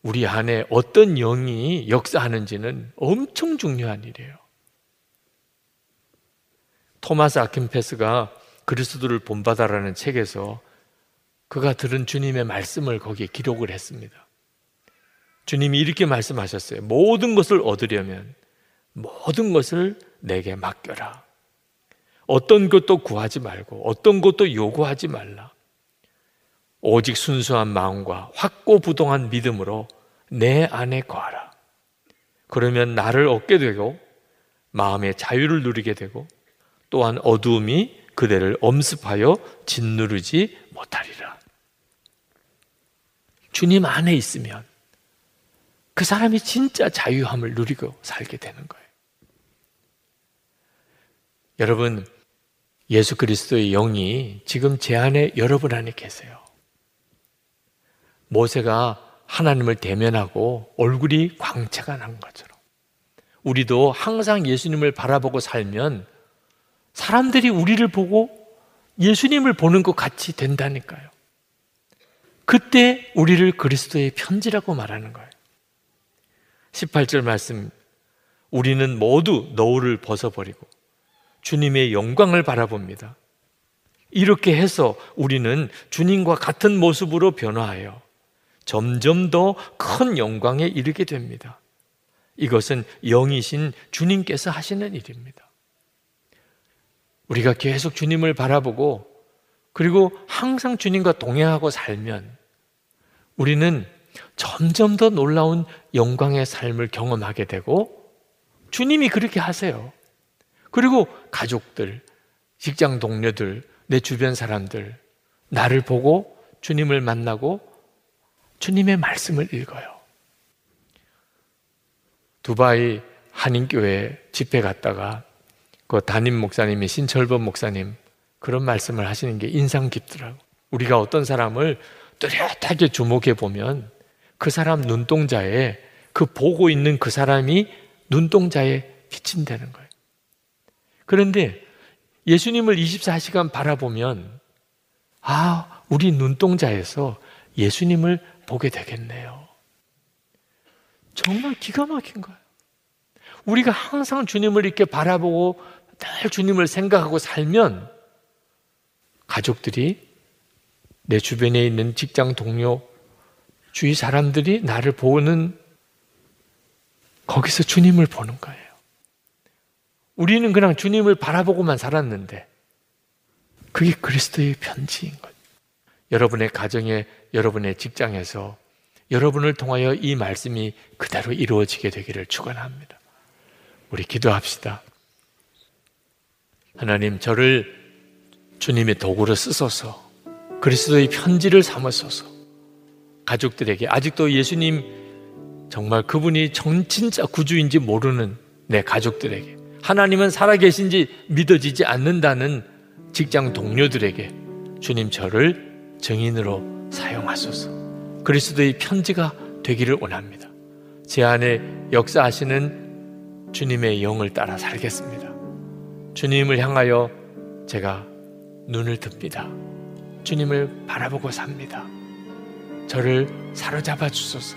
우리 안에 어떤 영이 역사하는지는 엄청 중요한 일이에요. 토마스 아킨페스가 그리스도를 본받아라는 책에서 그가 들은 주님의 말씀을 거기에 기록을 했습니다. 주님이 이렇게 말씀하셨어요. 모든 것을 얻으려면 모든 것을 내게 맡겨라. 어떤 것도 구하지 말고 어떤 것도 요구하지 말라. 오직 순수한 마음과 확고부동한 믿음으로 내 안에 거하라. 그러면 나를 얻게 되고 마음의 자유를 누리게 되고 또한 어두움이 그대를 엄습하여 짓누르지 못하리라. 주님 안에 있으면 그 사람이 진짜 자유함을 누리고 살게 되는 거예요. 여러분, 예수 그리스도의 영이 지금 제 안에 여러분 안에 계세요. 모세가 하나님을 대면하고 얼굴이 광채가 난 것처럼 우리도 항상 예수님을 바라보고 살면 사람들이 우리를 보고 예수님을 보는 것 같이 된다니까요. 그때 우리를 그리스도의 편지라고 말하는 거예요. 18절 말씀, 우리는 모두 너울을 벗어버리고 주님의 영광을 바라봅니다. 이렇게 해서 우리는 주님과 같은 모습으로 변화하여 점점 더 큰 영광에 이르게 됩니다. 이것은 영이신 주님께서 하시는 일입니다. 우리가 계속 주님을 바라보고 그리고 항상 주님과 동행하고 살면 우리는 점점 더 놀라운 영광의 삶을 경험하게 되고 주님이 그렇게 하세요. 그리고 가족들, 직장 동료들, 내 주변 사람들, 나를 보고 주님을 만나고 주님의 말씀을 읽어요. 두바이 한인교회 집회 갔다가 그 담임 목사님이 신철범 목사님 그런 말씀을 하시는 게 인상 깊더라고. 우리가 어떤 사람을 뚜렷하게 주목해 보면 그 사람 눈동자에 그 보고 있는 그 사람이 눈동자에 비친다는 거예요. 그런데 예수님을 24시간 바라보면 아, 우리 눈동자에서 예수님을 보게 되겠네요. 정말 기가 막힌 거예요. 우리가 항상 주님을 이렇게 바라보고 늘 주님을 생각하고 살면 가족들이 내 주변에 있는 직장 동료, 주위 사람들이 나를 보는 거기서 주님을 보는 거예요. 우리는 그냥 주님을 바라보고만 살았는데 그게 그리스도의 편지인 거죠. 여러분의 가정에, 여러분의 직장에서 여러분을 통하여 이 말씀이 그대로 이루어지게 되기를 축원합니다. 우리 기도합시다. 하나님 저를 주님의 도구로 쓰소서 그리스도의 편지를 삼으소서 가족들에게 아직도 예수님 정말 그분이 정 진짜 구주인지 모르는 내 가족들에게 하나님은 살아계신지 믿어지지 않는다는 직장 동료들에게 주님 저를 증인으로 사용하소서 그리스도의 편지가 되기를 원합니다. 제 안에 역사하시는 주님의 영을 따라 살겠습니다. 주님을 향하여 제가 눈을 듭니다. 주님을 바라보고 삽니다. 저를 사로잡아 주소서.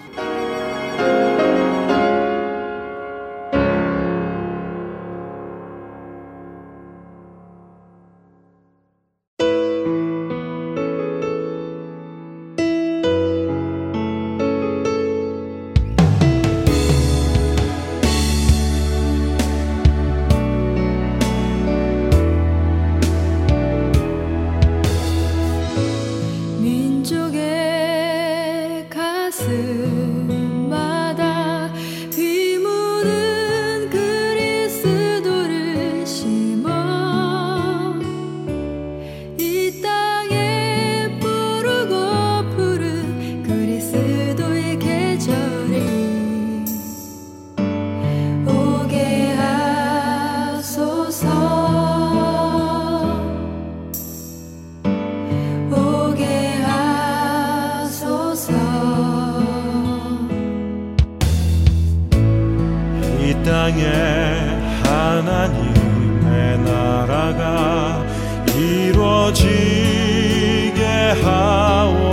나라가 이루어지게 하오.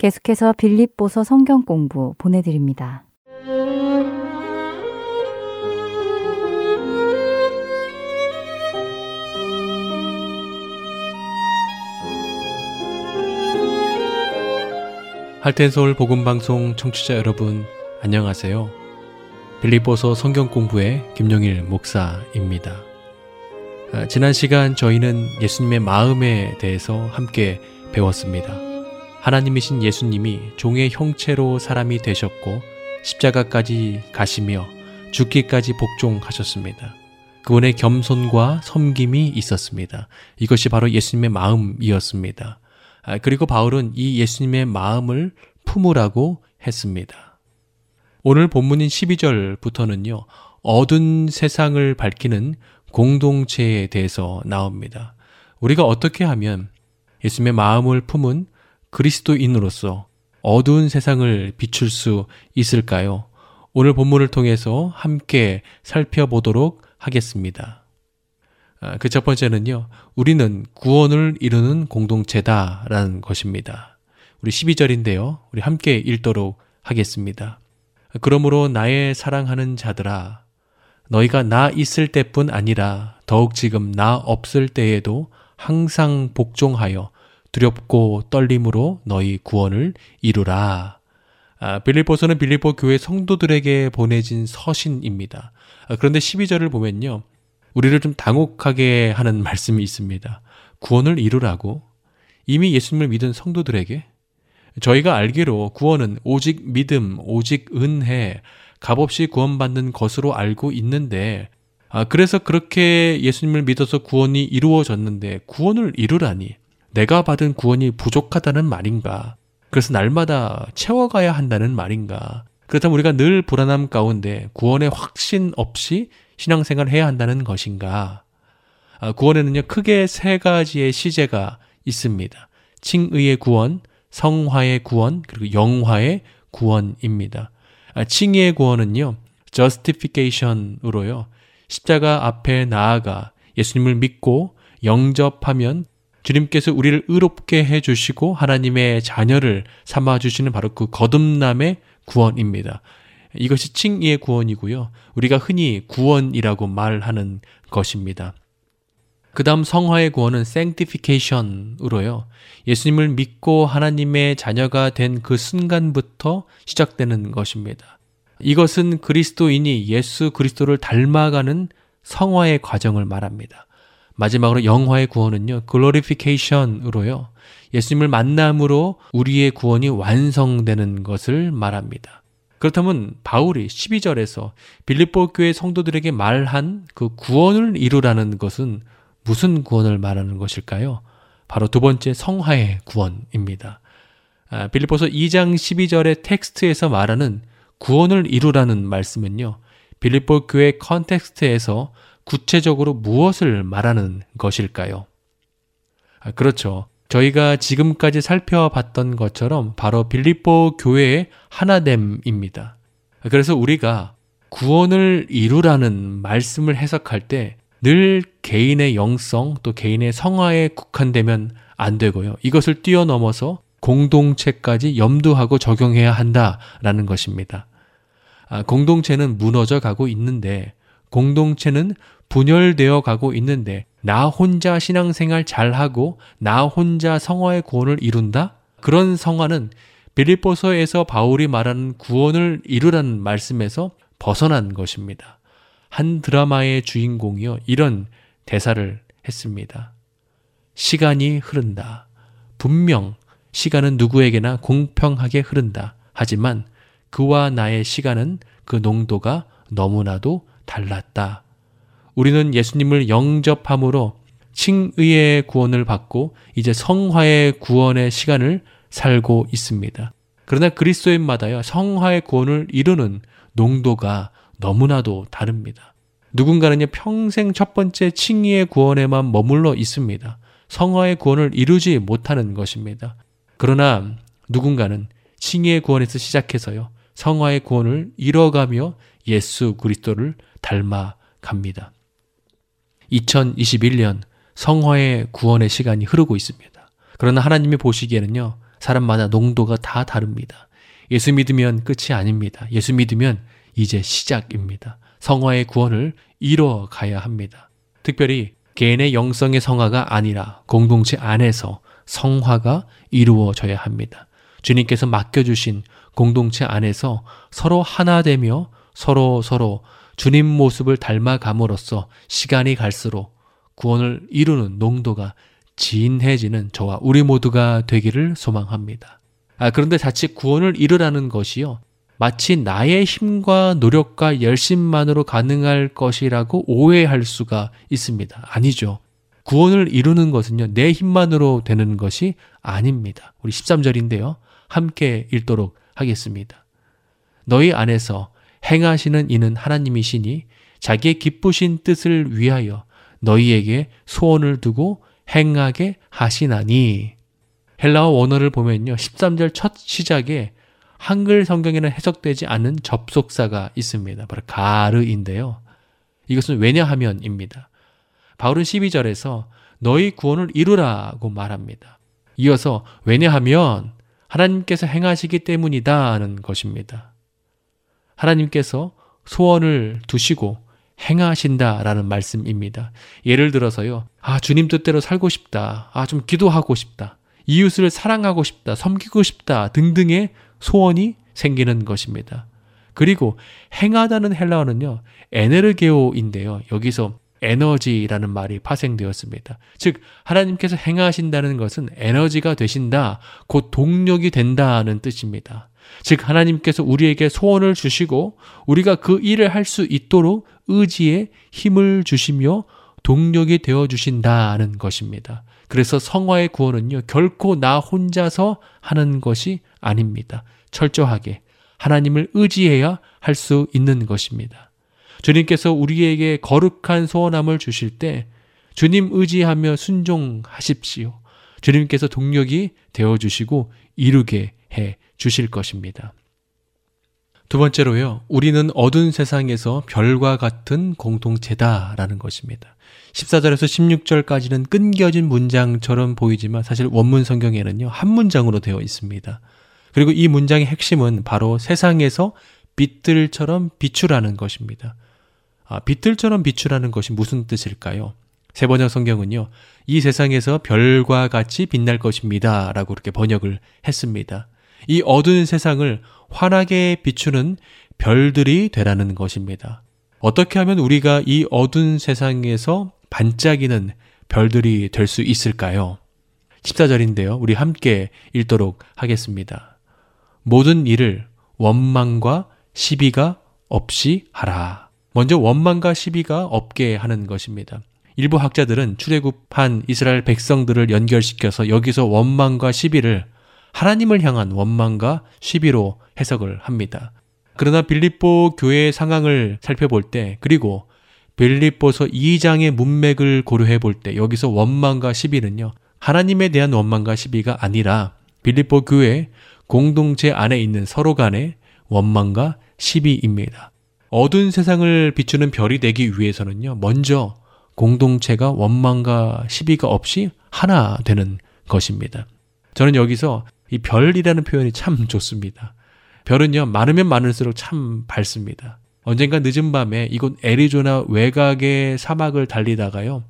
계속해서 빌립보서 성경 공부 보내드립니다. 할텐서울 복음방송 청취자 여러분 안녕하세요. 빌립보서 성경 공부의 김용일 목사입니다. 아, 지난 시간 저희는 예수님의 마음에 대해서 함께 배웠습니다. 하나님이신 예수님이 종의 형체로 사람이 되셨고 십자가까지 가시며 죽기까지 복종하셨습니다. 그분의 겸손과 섬김이 있었습니다. 이것이 바로 예수님의 마음이었습니다. 아, 그리고 바울은 이 예수님의 마음을 품으라고 했습니다. 오늘 본문인 12절부터는요, 어두운 세상을 밝히는 공동체에 대해서 나옵니다. 우리가 어떻게 하면 예수님의 마음을 품은 그리스도인으로서 어두운 세상을 비출 수 있을까요? 오늘 본문을 통해서 함께 살펴보도록 하겠습니다. 아, 그첫 번째는요, 우리는 구원을 이루는 공동체다라는 것입니다. 우리 12절인데요, 우리 함께 읽도록 하겠습니다. 그러므로 나의 사랑하는 자들아, 너희가 나 있을 때뿐 아니라 더욱 지금 나 없을 때에도 항상 복종하여 두렵고 떨림으로 너희 구원을 이루라. 아, 빌립보서는 빌립보 교회 성도들에게 보내진 서신입니다. 아, 그런데 12절을 보면요. 우리를 좀 당혹하게 하는 *laughs* 말씀이 있습니다. 구원을 이루라고 이미 예수님을 믿은 성도들에게 저희가 알기로 구원은 오직 믿음, 오직 은혜, 값없이 구원받는 것으로 알고 있는데 아, 그래서 그렇게 예수님을 믿어서 구원이 이루어졌는데 구원을 이루라니 내가 받은 구원이 부족하다는 말인가? 그래서 날마다 채워가야 한다는 말인가? 그렇다면 우리가 늘 불안함 가운데 구원의 확신 없이 신앙생활을 해야 한다는 것인가? 아, 구원에는요, 크게 세 가지의 시제가 있습니다. 칭의의 구원, 성화의 구원, 그리고 영화의 구원입니다. 아, 칭의의 구원은요, justification으로요, 십자가 앞에 나아가 예수님을 믿고 영접하면 주님께서 우리를 의롭게 해주시고 하나님의 자녀를 삼아주시는 바로 그 거듭남의 구원입니다. 이것이 칭의의 구원이고요. 우리가 흔히 구원이라고 말하는 것입니다. 그 다음 성화의 구원은 sanctification으로요. 예수님을 믿고 하나님의 자녀가 된 그 순간부터 시작되는 것입니다. 이것은 그리스도인이 예수 그리스도를 닮아가는 성화의 과정을 말합니다. 마지막으로 영화의 구원은요, 글로리피케이션으로요, 예수님을 만남으로 우리의 구원이 완성되는 것을 말합니다. 그렇다면 바울이 12절에서 빌립보 교회 성도들에게 말한 그 구원을 이루라는 것은 무슨 구원을 말하는 것일까요? 바로 두 번째 성화의 구원입니다. 아, 빌립보서 2장 12절의 텍스트에서 말하는 구원을 이루라는 말씀은요. 빌립보 교회 context에서 구체적으로 무엇을 말하는 것일까요? 아, 그렇죠. 저희가 지금까지 살펴봤던 것처럼 바로 빌립보 교회의 하나됨입니다. 그래서 우리가 구원을 이루라는 말씀을 해석할 때 늘 개인의 영성 또 개인의 성화에 국한되면 안 되고요. 이것을 뛰어넘어서 공동체까지 염두하고 적용해야 한다라는 것입니다. 아, 공동체는 무너져 가고 있는데 공동체는 분열되어 가고 있는데 나 혼자 신앙생활 잘하고 나 혼자 성화의 구원을 이룬다? 그런 성화는 빌립보서에서 바울이 말하는 구원을 이루라는 말씀에서 벗어난 것입니다. 한 드라마의 주인공이요. 이런 대사를 했습니다. 시간이 흐른다. 분명 시간은 누구에게나 공평하게 흐른다. 하지만 그와 나의 시간은 그 농도가 너무나도 달랐다. 우리는 예수님을 영접함으로 칭의의 구원을 받고 이제 성화의 구원의 시간을 살고 있습니다. 그러나 그리스도인마다요 성화의 구원을 이루는 농도가 너무나도 다릅니다. 누군가는요 평생 첫 번째 칭의의 구원에만 머물러 있습니다. 성화의 구원을 이루지 못하는 것입니다. 그러나 누군가는 칭의의 구원에서 시작해서요 성화의 구원을 이뤄가며 예수 그리스도를 닮아 갑니다. 2021년 성화의 구원의 시간이 흐르고 있습니다. 그러나 하나님이 보시기에는요, 사람마다 농도가 다 다릅니다. 예수 믿으면 끝이 아닙니다. 예수 믿으면 이제 시작입니다. 성화의 구원을 이뤄 가야 합니다. 특별히 개인의 영성의 성화가 아니라 공동체 안에서 성화가 이루어져야 합니다. 주님께서 맡겨주신 공동체 안에서 서로 하나 되며 서로 서로 주님 모습을 닮아감으로써 시간이 갈수록 구원을 이루는 농도가 진해지는 저와 우리 모두가 되기를 소망합니다. 아, 그런데 자칫 구원을 이루라는 것이요. 마치 나의 힘과 노력과 열심만으로 가능할 것이라고 오해할 수가 있습니다. 아니죠. 구원을 이루는 것은요, 내 힘만으로 되는 것이 아닙니다. 우리 13절인데요. 함께 읽도록 하겠습니다. 너희 안에서 행하시는 이는 하나님이시니 자기의 기쁘신 뜻을 위하여 너희에게 소원을 두고 행하게 하시나니 헬라어 원어를 보면요. 13절 첫 시작에 한글 성경에는 해석되지 않은 접속사가 있습니다. 바로 가르인데요. 이것은 왜냐하면입니다. 바울은 12절에서 너희 구원을 이루라고 말합니다. 이어서 왜냐하면 하나님께서 행하시기 때문이다는 것입니다. 하나님께서 소원을 두시고 행하신다라는 말씀입니다. 예를 들어서요. 아, 주님 뜻대로 살고 싶다. 아, 좀 기도하고 싶다. 이웃을 사랑하고 싶다. 섬기고 싶다. 등등의 소원이 생기는 것입니다. 그리고 행하다는 헬라어는요. 에네르게오인데요. 여기서 에너지라는 말이 파생되었습니다. 즉 하나님께서 행하신다는 것은 에너지가 되신다, 곧 동력이 된다는 뜻입니다. 즉 하나님께서 우리에게 소원을 주시고 우리가 그 일을 할 수 있도록 의지에 힘을 주시며 동력이 되어 주신다는 것입니다. 그래서 성화의 구원은요 결코 나 혼자서 하는 것이 아닙니다. 철저하게 하나님을 의지해야 할 수 있는 것입니다. 주님께서 우리에게 거룩한 소원함을 주실 때 주님 의지하며 순종하십시오. 주님께서 동력이 되어 주시고 이루게 해 주실 것입니다. 두 번째로요, 우리는 어두운 세상에서 별과 같은 공동체다라는 것입니다. 14절에서 16절까지는 끊겨진 문장처럼 보이지만 사실 원문 성경에는요, 한 문장으로 되어 있습니다. 그리고 이 문장의 핵심은 바로 세상에서 빛들처럼 비추라는 것입니다. 아, 빛들처럼 비추라는 것이 무슨 뜻일까요? 세 번역 성경은요, 이 세상에서 별과 같이 빛날 것입니다. 라고 그렇게 번역을 했습니다. 이 어두운 세상을 환하게 비추는 별들이 되라는 것입니다. 어떻게 하면 우리가 이 어두운 세상에서 반짝이는 별들이 될 수 있을까요? 14절인데요. 우리 함께 읽도록 하겠습니다. 모든 일을 원망과 시비가 없이 하라. 먼저 원망과 시비가 없게 하는 것입니다. 일부 학자들은 출애굽한 이스라엘 백성들을 연결시켜서 여기서 원망과 시비를 하나님을 향한 원망과 시비로 해석을 합니다. 그러나 빌립보 교회의 상황을 살펴볼 때 그리고 빌립보서 2장의 문맥을 고려해 볼 때 여기서 원망과 시비는요. 하나님에 대한 원망과 시비가 아니라 빌립보 교회 공동체 안에 있는 서로 간의 원망과 시비입니다. 어두운 세상을 비추는 별이 되기 위해서는요. 먼저 공동체가 원망과 시비가 없이 하나 되는 것입니다. 저는 여기서 이 별이라는 표현이 참 좋습니다. 별은요, 많으면 많을수록 참 밝습니다. 언젠가 늦은 밤에 이곳 애리조나 외곽의 사막을 달리다가요,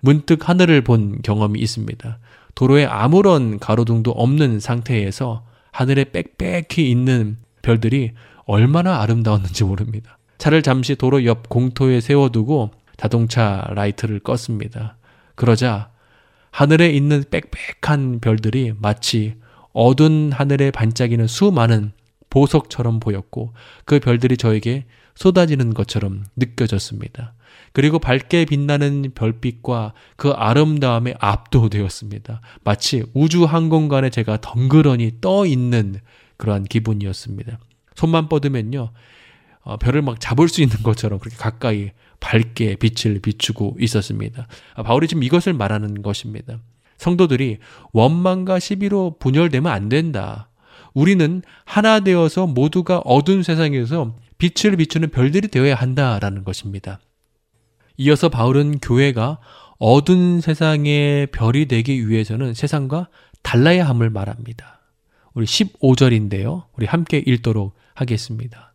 문득 하늘을 본 경험이 있습니다. 도로에 아무런 가로등도 없는 상태에서 하늘에 빽빽히 있는 별들이 얼마나 아름다웠는지 모릅니다. 차를 잠시 도로 옆 공터에 세워두고 자동차 라이트를 껐습니다. 그러자 하늘에 있는 빽빽한 별들이 마치 어두운 하늘에 반짝이는 수많은 보석처럼 보였고 그 별들이 저에게 쏟아지는 것처럼 느껴졌습니다. 그리고 밝게 빛나는 별빛과 그 아름다움에 압도되었습니다. 마치 우주 항공관에 제가 덩그러니 떠 있는 그러한 기분이었습니다. 손만 뻗으면요. 어, 별을 막 잡을 수 있는 것처럼 그렇게 가까이 밝게 빛을 비추고 있었습니다. 아, 바울이 지금 이것을 말하는 것입니다. 성도들이 원망과 시비로 분열되면 안 된다. 우리는 하나 되어서 모두가 어두운 세상에서 빛을 비추는 별들이 되어야 한다라는 것입니다. 이어서 바울은 교회가 어두운 세상의 별이 되기 위해서는 세상과 달라야 함을 말합니다. 우리 15절인데요. 우리 함께 읽도록 하겠습니다.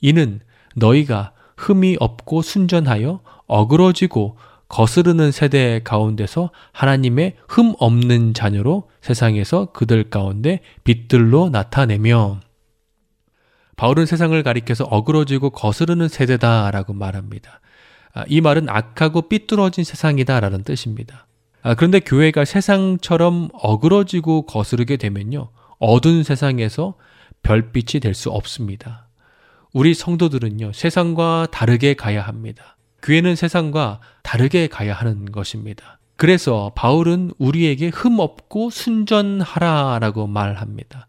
이는 너희가 흠이 없고 순전하여 어그러지고 거스르는 세대 가운데서 하나님의 흠 없는 자녀로 세상에서 그들 가운데 빛들로 나타내며 바울은 세상을 가리켜서 어그러지고 거스르는 세대다라고 말합니다. 아, 이 말은 악하고 삐뚤어진 세상이다라는 뜻입니다. 아, 그런데 교회가 세상처럼 어그러지고 거스르게 되면요. 어두운 세상에서 별빛이 될 수 없습니다. 우리 성도들은요, 세상과 다르게 가야 합니다. 교회는 세상과 다르게 가야 하는 것입니다. 그래서 바울은 우리에게 흠없고 순전하라라고 말합니다.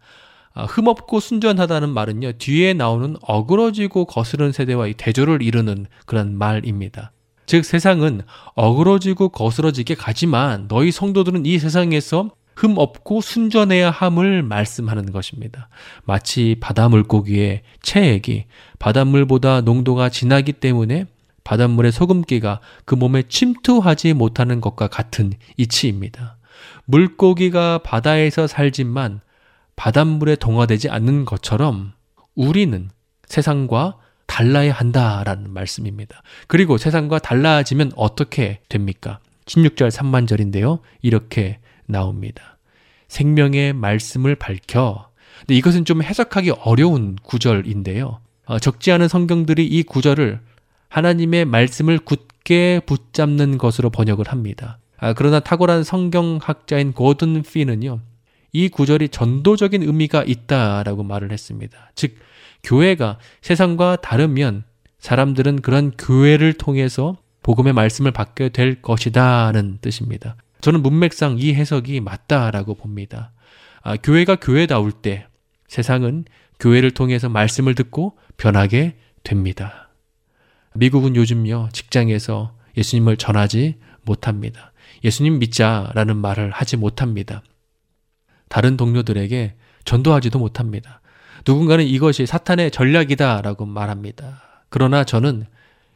아, 흠없고 순전하다는 말은요, 뒤에 나오는 어그러지고 거스른 세대와의 대조를 이루는 그런 말입니다. 즉, 세상은 어그러지고 거스러지게 가지만 너희 성도들은 이 세상에서 흠 없고 순전해야 함을 말씀하는 것입니다. 마치 바다 물고기의 체액이 바닷물보다 농도가 진하기 때문에 바닷물의 소금기가 그 몸에 침투하지 못하는 것과 같은 이치입니다. 물고기가 바다에서 살지만 바닷물에 동화되지 않는 것처럼 우리는 세상과 달라야 한다라는 말씀입니다. 그리고 세상과 달라지면 어떻게 됩니까? 16절 3만절인데요. 이렇게 나옵니다. 생명의 말씀을 밝혀. 근데 이것은 좀 해석하기 어려운 구절인데요. 어, 적지 않은 성경들이 이 구절을 하나님의 말씀을 굳게 붙잡는 것으로 번역을 합니다. 아, 그러나 탁월한 성경학자인 고든 피는요, 이 구절이 전도적인 의미가 있다라고 말을 했습니다. 즉, 교회가 세상과 다르면 사람들은 그런 교회를 통해서 복음의 말씀을 받게 될 것이다는 뜻입니다. 저는 문맥상 이 해석이 맞다라고 봅니다. 아, 교회가 교회다울 때 세상은 교회를 통해서 말씀을 듣고 변하게 됩니다. 미국은 요즘요, 직장에서 예수님을 전하지 못합니다. 예수님 믿자라는 말을 하지 못합니다. 다른 동료들에게 전도하지도 못합니다. 누군가는 이것이 사탄의 전략이다라고 말합니다. 그러나 저는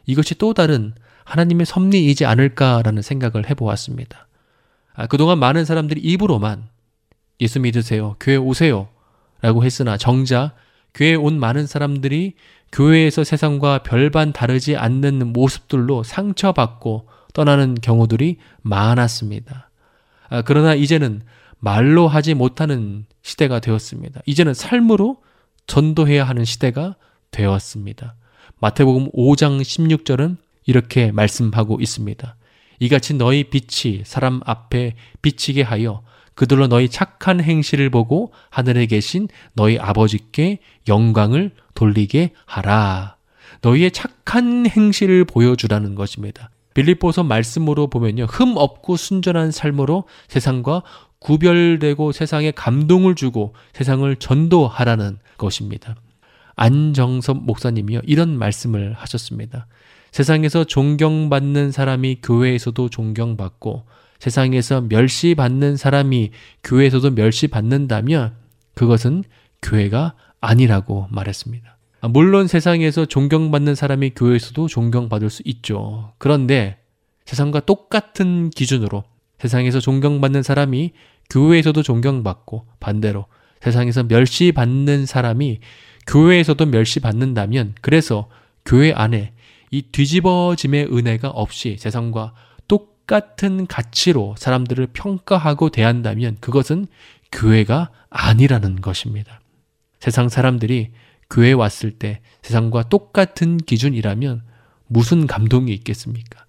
이것이 또 다른 하나님의 섭리이지 않을까라는 생각을 해보았습니다. 아, 그동안 많은 사람들이 입으로만 예수 믿으세요. 교회 오세요. 라고 했으나 정작 교회에 온 많은 사람들이 교회에서 세상과 별반 다르지 않는 모습들로 상처받고 떠나는 경우들이 많았습니다. 아, 그러나 이제는 말로 하지 못하는 시대가 되었습니다. 이제는 삶으로 전도해야 하는 시대가 되었습니다. 마태복음 5장 16절은 이렇게 말씀하고 있습니다. 이같이 너희 빛이 사람 앞에 비치게 하여 그들로 너희 착한 행실을 보고 하늘에 계신 너희 아버지께 영광을 돌리게 하라. 너희의 착한 행실을 보여주라는 것입니다. 빌립보서 말씀으로 보면요. 흠 없고 순전한 삶으로 세상과 구별되고 세상에 감동을 주고 세상을 전도하라는 것입니다. 안정섭 목사님이요. 이런 말씀을 하셨습니다. 세상에서 존경받는 사람이 교회에서도 존경받고 세상에서 멸시받는 사람이 교회에서도 멸시받는다면 그것은 교회가 아니라고 말했습니다. 물론 세상에서 존경받는 사람이 교회에서도 존경받을 수 있죠. 그런데 세상과 똑같은 기준으로 세상에서 존경받는 사람이 교회에서도 존경받고 반대로 세상에서 멸시받는 사람이 교회에서도 멸시받는다면 그래서 교회 안에 이 뒤집어짐의 은혜가 없이 세상과 똑같은 가치로 사람들을 평가하고 대한다면 그것은 교회가 아니라는 것입니다. 세상 사람들이 교회 왔을 때 세상과 똑같은 기준이라면 무슨 감동이 있겠습니까?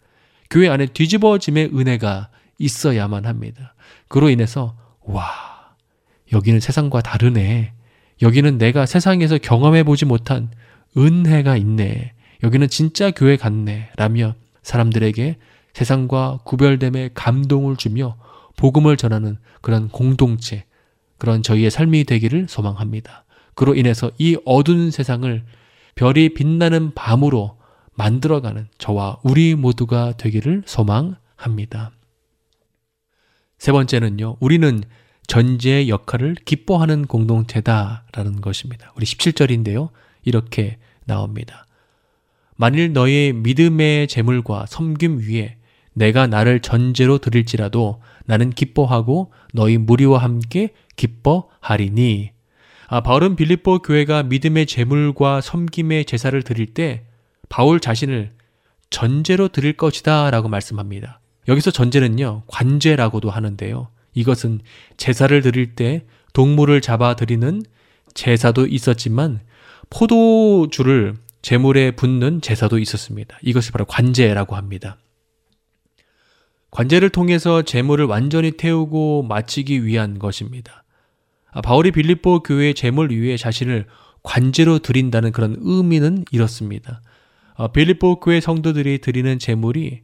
교회 안에 뒤집어짐의 은혜가 있어야만 합니다. 그로 인해서 와 여기는 세상과 다르네. 여기는 내가 세상에서 경험해 보지 못한 은혜가 있네. 여기는 진짜 교회 같네. 라며 사람들에게 세상과 구별됨의 감동을 주며 복음을 전하는 그런 공동체, 그런 저희의 삶이 되기를 소망합니다. 그로 인해서 이 어두운 세상을 별이 빛나는 밤으로 만들어가는 저와 우리 모두가 되기를 소망합니다. 세 번째는요, 우리는 전제의 역할을 기뻐하는 공동체다라는 것입니다. 우리 17절인데요. 이렇게 나옵니다. 만일 너의 믿음의 재물과 섬김 위에 내가 나를 전제로 드릴지라도 나는 기뻐하고 너희 무리와 함께 기뻐하리니. 아, 바울은 빌립보 교회가 믿음의 재물과 섬김의 제사를 드릴 때 바울 자신을 전제로 드릴 것이다 라고 말씀합니다. 여기서 전제는요, 관제라고도 하는데요. 이것은 제사를 드릴 때 동물을 잡아 드리는 제사도 있었지만 포도주를 제물에 붓는 제사도 있었습니다. 이것이 바로 관제라고 합니다. 관제를 통해서 제물을 완전히 태우고 마치기 위한 것입니다. 아, 바울이 빌립보 교회의 제물 위에 자신을 관제로 드린다는 그런 의미는 이렇습니다. 아, 빌립보 교회 성도들이 드리는 제물이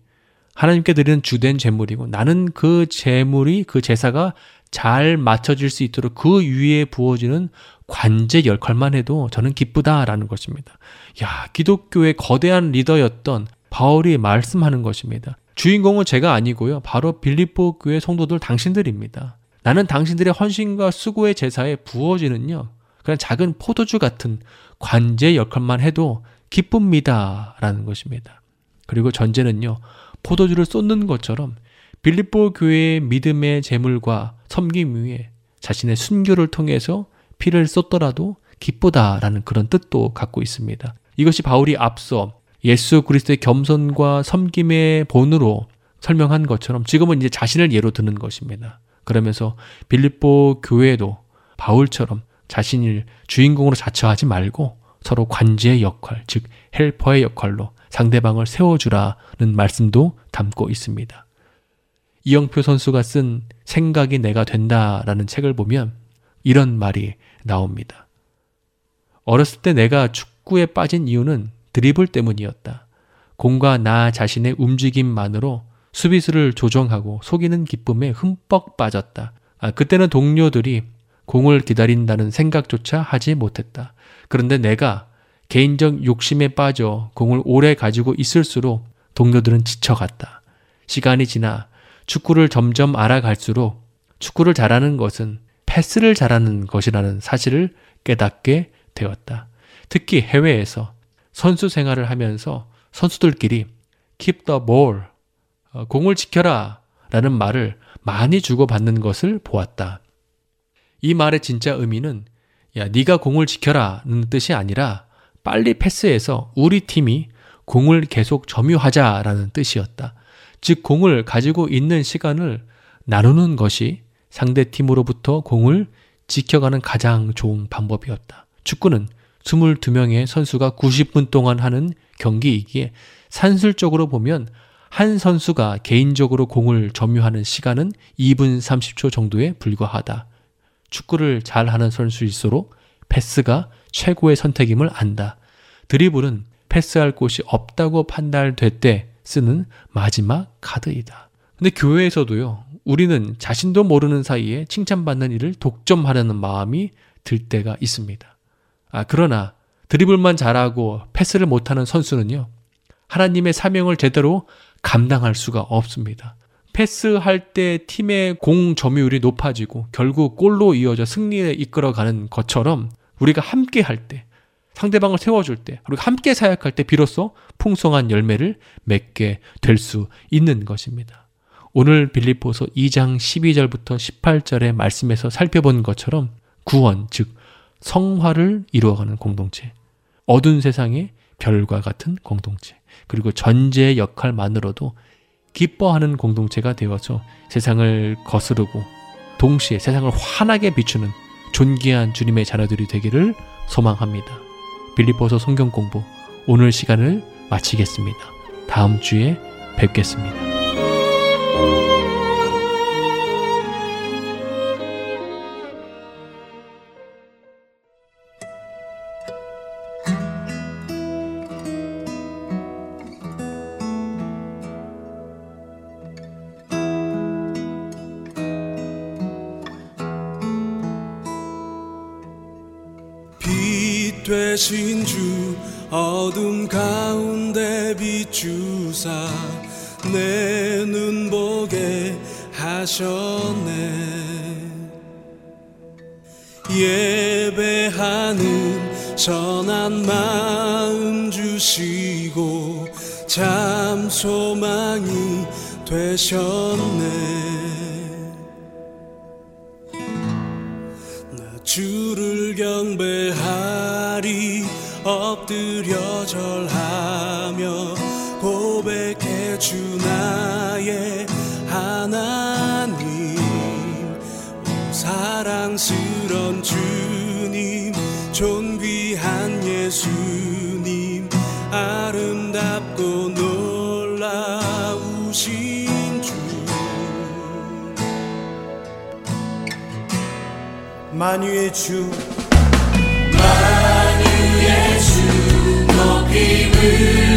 하나님께 드리는 주된 제물이고 나는 그 제물이 그 제사가 잘 맞춰질 수 있도록 그 위에 부어지는 관제 역할만 해도 저는 기쁘다라는 것입니다. 야, 기독교의 거대한 리더였던 바울이 말씀하는 것입니다. 주인공은 제가 아니고요. 바로 빌립보 교회 성도들 당신들입니다. 나는 당신들의 헌신과 수고의 제사에 부어지는요. 그냥 작은 포도주 같은 관제 역할만 해도 기쁩니다. 라는 것입니다. 그리고 전제는요. 포도주를 쏟는 것처럼 빌립보 교회의 믿음의 재물과 섬김 위에 자신의 순교를 통해서 피를 쏟더라도 기쁘다라는 그런 뜻도 갖고 있습니다. 이것이 바울이 앞서 예수 그리스도의 겸손과 섬김의 본으로 설명한 것처럼 지금은 이제 자신을 예로 드는 것입니다. 그러면서 빌립보 교회도 바울처럼 자신을 주인공으로 자처하지 말고 서로 관제의 역할, 즉 헬퍼의 역할로 상대방을 세워주라는 말씀도 담고 있습니다. 이영표 선수가 쓴 생각이 내가 된다라는 책을 보면 이런 말이 나옵니다. 어렸을 때 내가 축구에 빠진 이유는 드리블 때문이었다. 공과 나 자신의 움직임만으로 수비수를 조정하고 속이는 기쁨에 흠뻑 빠졌다. 아, 그때는 동료들이 공을 기다린다는 생각조차 하지 못했다. 그런데 내가 개인적 욕심에 빠져 공을 오래 가지고 있을수록 동료들은 지쳐갔다. 시간이 지나 축구를 점점 알아갈수록 축구를 잘하는 것은 패스를 잘하는 것이라는 사실을 깨닫게 되었다. 특히 해외에서 선수 생활을 하면서 선수들끼리 keep the ball, 어, 공을 지켜라 라는 말을 많이 주고받는 것을 보았다. 이 말의 진짜 의미는 야, 네가 공을 지켜라는 뜻이 아니라 빨리 패스해서 우리 팀이 공을 계속 점유하자라는 뜻이었다. 즉 공을 가지고 있는 시간을 나누는 것이 상대 팀으로부터 공을 지켜가는 가장 좋은 방법이었다. 축구는 22명의 선수가 90분 동안 하는 경기이기에 산술적으로 보면 한 선수가 개인적으로 공을 점유하는 시간은 2분 30초 정도에 불과하다. 축구를 잘 하는 선수일수록 패스가 최고의 선택임을 안다. 드리블은 패스할 곳이 없다고 판단될 때 쓰는 마지막 카드이다. 근데 교회에서도요, 우리는 자신도 모르는 사이에 칭찬받는 일을 독점하려는 마음이 들 때가 있습니다. 아, 그러나 드리블만 잘하고 패스를 못하는 선수는요, 하나님의 사명을 제대로 감당할 수가 없습니다. 패스할 때 팀의 공 점유율이 높아지고 결국 골로 이어져 승리에 이끌어가는 것처럼 우리가 함께 할 때, 상대방을 세워줄 때, 우리가 함께 사역할 때 비로소 풍성한 열매를 맺게 될 수 있는 것입니다. 오늘 빌립보서 2장 12절부터 18절의 말씀에서 살펴본 것처럼 구원, 즉 성화를 이루어가는 공동체, 어두운 세상의 별과 같은 공동체, 그리고 전제의 역할만으로도 기뻐하는 공동체가 되어서 세상을 거스르고 동시에 세상을 환하게 비추는 존귀한 주님의 자녀들이 되기를 소망합니다. 빌리포서 성경 공부 오늘 시간을 마치겠습니다. 다음 주에 뵙겠습니다. 되신 주 어둠 가운데 비추사 내 눈 보게 하셨네. 예배하는 선한 마음 주시고 참 소망이 되셨네 만유의 주. 만유의 주 높임을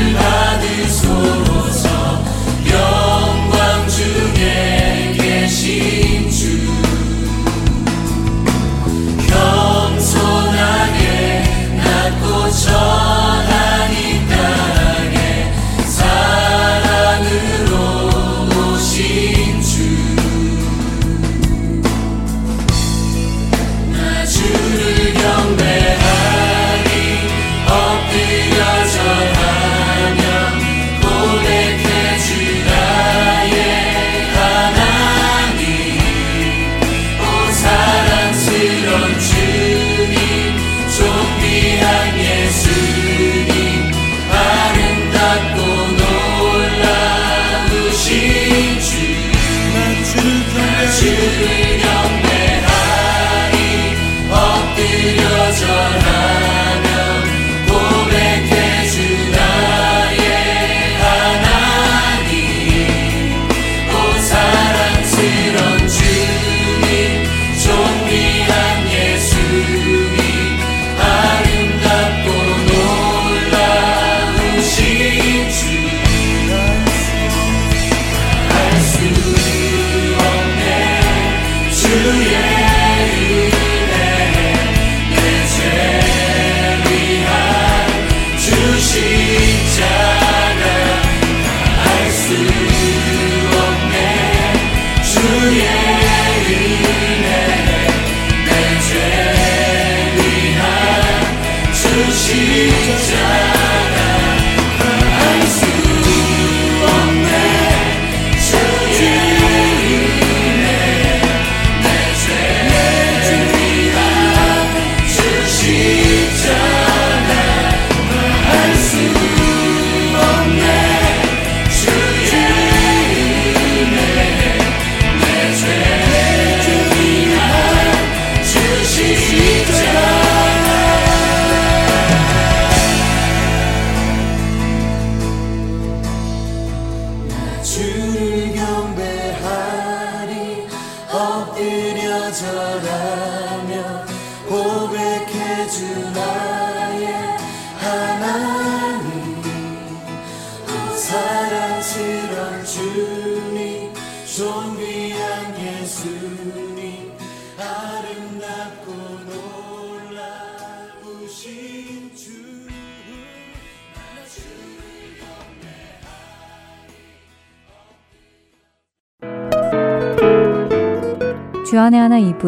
Nazareth.